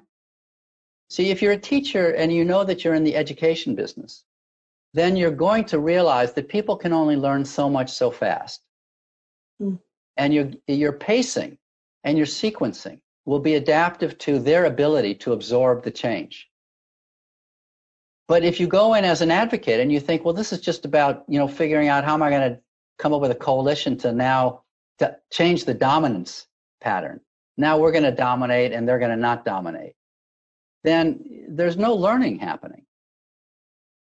See, if you're a teacher and you know that you're in the education business, then you're going to realize that people can only learn so much so fast. Mm. And your, your pacing and your sequencing will be adaptive to their ability to absorb the change. But if you go in as an advocate and you think, well, this is just about, you know, figuring out how am I going to come up with a coalition to now to change the dominance pattern. Now we're going to dominate and they're going to not dominate. Then there's no learning happening.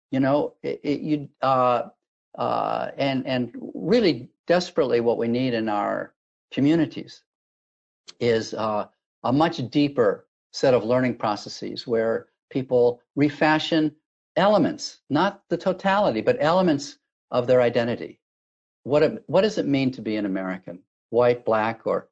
You know, it, it, you uh, uh, and and really desperately, what we need in our communities is uh, a much deeper set of learning processes where people refashion elements, not the totality, but elements of their identity. What, what does it mean to be an American? White, black, or,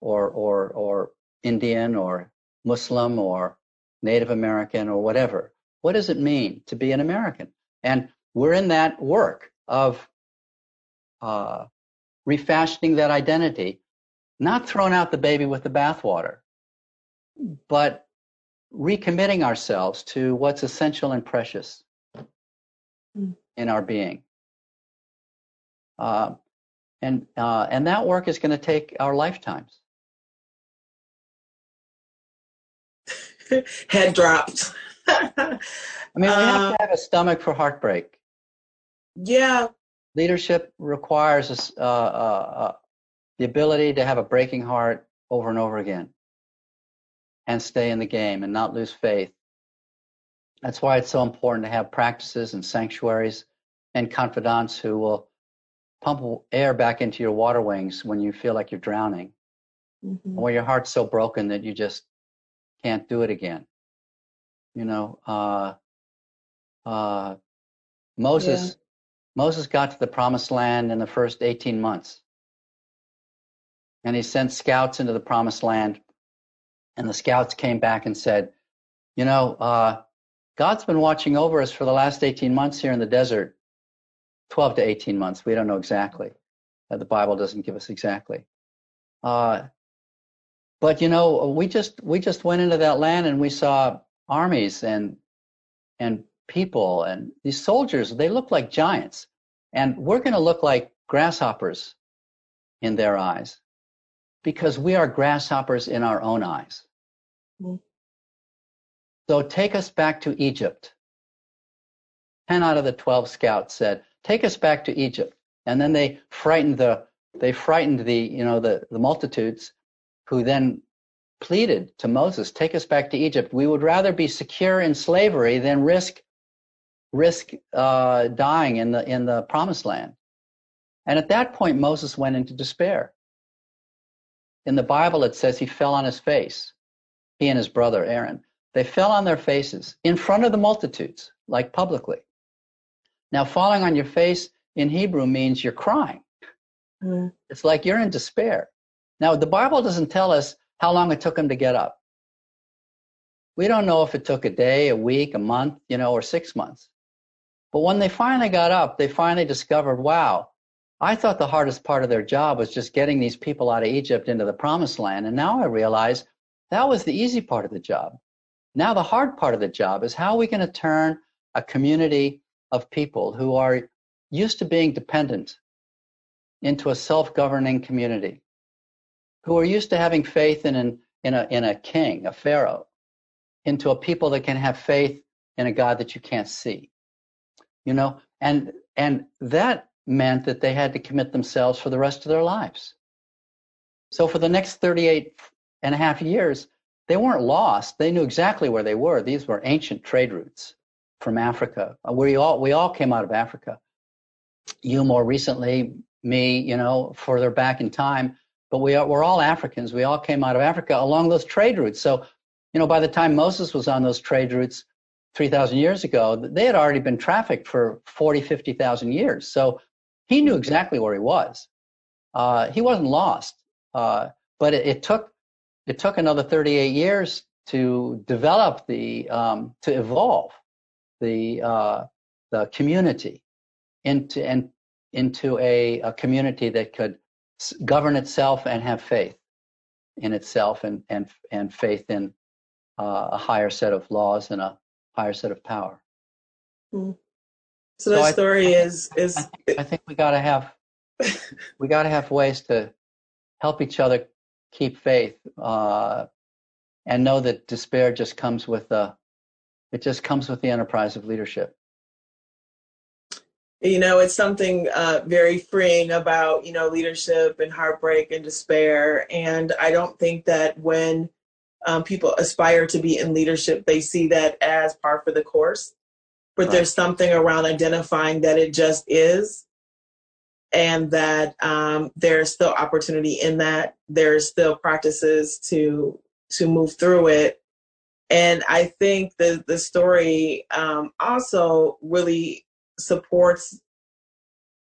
or, or, or Indian, or Muslim, or Native American, or whatever? What does it mean to be an American? And we're in that work of uh, refashioning that identity, not throwing out the baby with the bathwater, but recommitting ourselves to what's essential and precious mm. in our being. Uh, and uh, and that work is going to take our lifetimes. Head dropped. I mean, we have to have a stomach for heartbreak. Yeah. Leadership requires uh, uh, uh, the ability to have a breaking heart over and over again and stay in the game and not lose faith. That's why it's so important to have practices and sanctuaries and confidants who will pump air back into your water wings when you feel like you're drowning, mm-hmm. or your heart's so broken that you just can't do it again. You know, uh, uh, Moses, yeah. Moses got to the promised land in the first 18 months. And he sent scouts into the promised land. And the scouts came back and said, You know, uh, God's been watching over us for the last 18 months here in the desert. 12 to 18 months. We don't know exactly. Uh, the Bible doesn't give us exactly. Uh, but you know, we just we just went into that land and we saw armies and and people and these soldiers. They look like giants, and we're going to look like grasshoppers in their eyes because we are grasshoppers in our own eyes. Mm-hmm. So take us back to Egypt. 10 out of the 12 scouts said, take us back to Egypt. And then they frightened the, they frightened the, you know, the, the multitudes who then pleaded to Moses, take us back to Egypt. We would rather be secure in slavery than risk, risk uh, dying in the, in the promised land. And at that point, Moses went into despair. In the Bible, it says he fell on his face, he and his brother Aaron. They fell on their faces in front of the multitudes, like publicly. Now, falling on your face in Hebrew means you're crying. Mm. It's like you're in despair. Now, the Bible doesn't tell us how long it took him to get up. We don't know if it took a day, a week, a month, you know, or six months. But when they finally got up, they finally discovered, wow, I thought the hardest part of their job was just getting these people out of Egypt into the promised land. And now I realize that was the easy part of the job. Now the hard part of the job is how are we going to turn a community of people who are used to being dependent into a self-governing community, who are used to having faith in, an, in, a, in a king, a pharaoh, into a people that can have faith in a God that you can't see. You know, and and that meant that they had to commit themselves for the rest of their lives. So for the next 38 and a half years, they weren't lost. They knew exactly where they were. These were ancient trade routes from Africa. Uh, we all we all came out of Africa. You more recently, me, you know, further back in time. But we are, we're all Africans. We all came out of Africa along those trade routes. So, you know, by the time Moses was on those trade routes 3,000 years ago, they had already been trafficked for 40, 50,000 years. So he knew exactly where he was. Uh, he wasn't lost. Uh, but it, it, took it took another 38 years to develop the um, to evolve the uh, the community into and into a, a community that could govern itself and have faith in itself and and and faith in uh, a higher set of laws and a higher set of power. Mm. So, so that story is is. I think, I think we got to have we got to have ways to help each other keep faith uh, and know that despair just comes with the it just comes with the enterprise of leadership. You know, it's something uh, very freeing about, you know, leadership and heartbreak and despair. And I don't think that when um, people aspire to be in leadership, they see that as par for the course. But right. there's something around identifying that it just is and that um, there's still opportunity in that. There's still practices to to move through it and I think the the story um, also really supports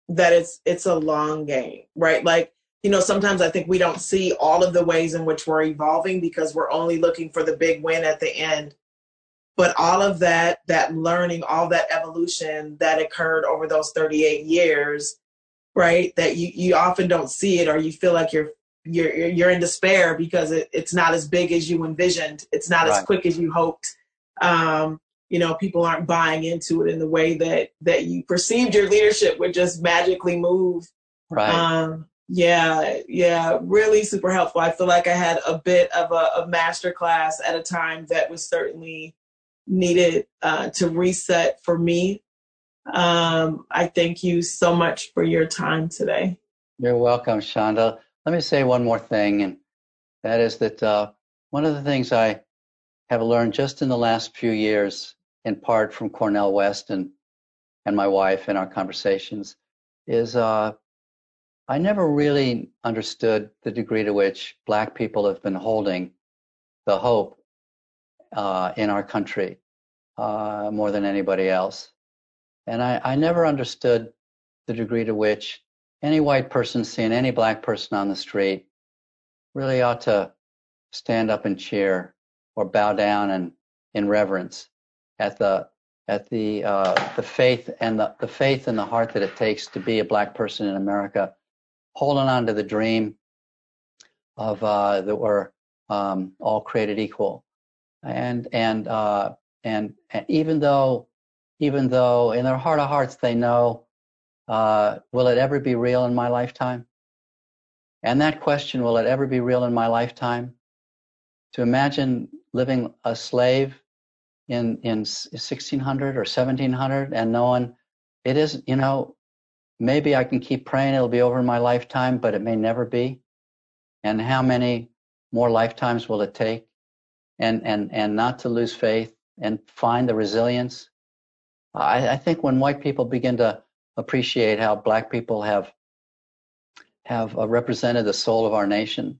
that it's it's a long game, right? Like you know, sometimes I think we don't see all of the ways in which we're evolving because we're only looking for the big win at the end. But all of that that learning, all that evolution that occurred over those 38 years, right? That you you often don't see it or you feel like you're you're you're in despair because it, it's not as big as you envisioned. It's not right. as quick as you hoped. Um, you know, people aren't buying into it in the way that that you perceived your leadership would just magically move. Right. Um, yeah, yeah, really super helpful. I feel like I had a bit of a, a master class at a time that was certainly needed uh, to reset for me. Um, I thank you so much for your time today. You're welcome, Chanda. Let me say one more thing, and that is that uh, one of the things I have learned just in the last few years, in part from Cornel West and and my wife in our conversations, is uh, I never really understood the degree to which Black people have been holding the hope uh, in our country uh, more than anybody else, and I, I never understood the degree to which any white person seeing any black person on the street really ought to stand up and cheer or bow down and in reverence at the at the uh, the faith and the, the faith and the heart that it takes to be a black person in America, holding on to the dream of uh, that we're um, all created equal, and and uh, and and even though even though in their heart of hearts they know uh, will it ever be real in my lifetime? And that question, will it ever be real in my lifetime? To imagine living a slave in, in 1600 or 1700 and knowing it is, you know, maybe I can keep praying it'll be over in my lifetime, but it may never be. And how many more lifetimes will it take? And, and, and not to lose faith and find the resilience. I, I think when white people begin to appreciate how black people have have uh, represented the soul of our nation,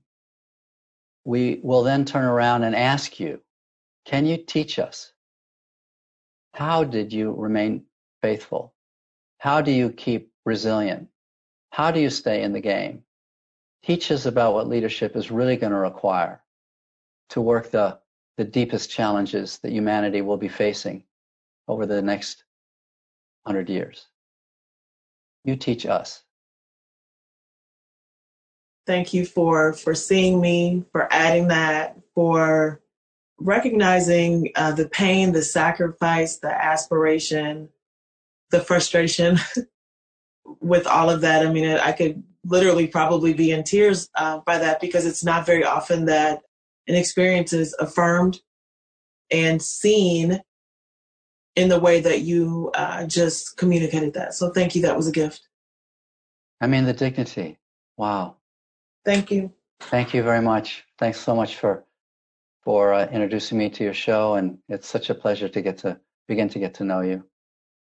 we will then turn around and ask you, can you teach us? How did you remain faithful? How do you keep resilient? How do you stay in the game? Teach us about what leadership is really going to require to work the, the deepest challenges that humanity will be facing over the next hundred years. You teach us. Thank you for for seeing me, for adding that, for recognizing uh, the pain, the sacrifice, the aspiration, the frustration with all of that. I mean, I could literally probably be in tears uh, by that because it's not very often that an experiences affirmed and seen in the way that you uh, just communicated that. So thank you. That was a gift. I mean, the dignity. Wow. Thank you. Thank you very much. Thanks so much for for uh, introducing me to your show, and it's such a pleasure to get to begin to get to know you.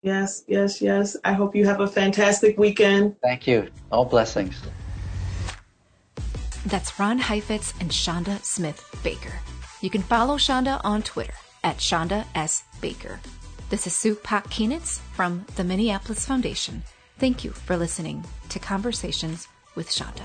Yes, yes, yes. I hope you have a fantastic weekend. Thank you. All blessings. That's Ron Heifetz and Chanda Smith Baker. You can follow Chanda on Twitter at Chanda S. Baker. This is Sue Pak Kienitz from the Minneapolis Foundation. Thank you for listening to Conversations with Chanda.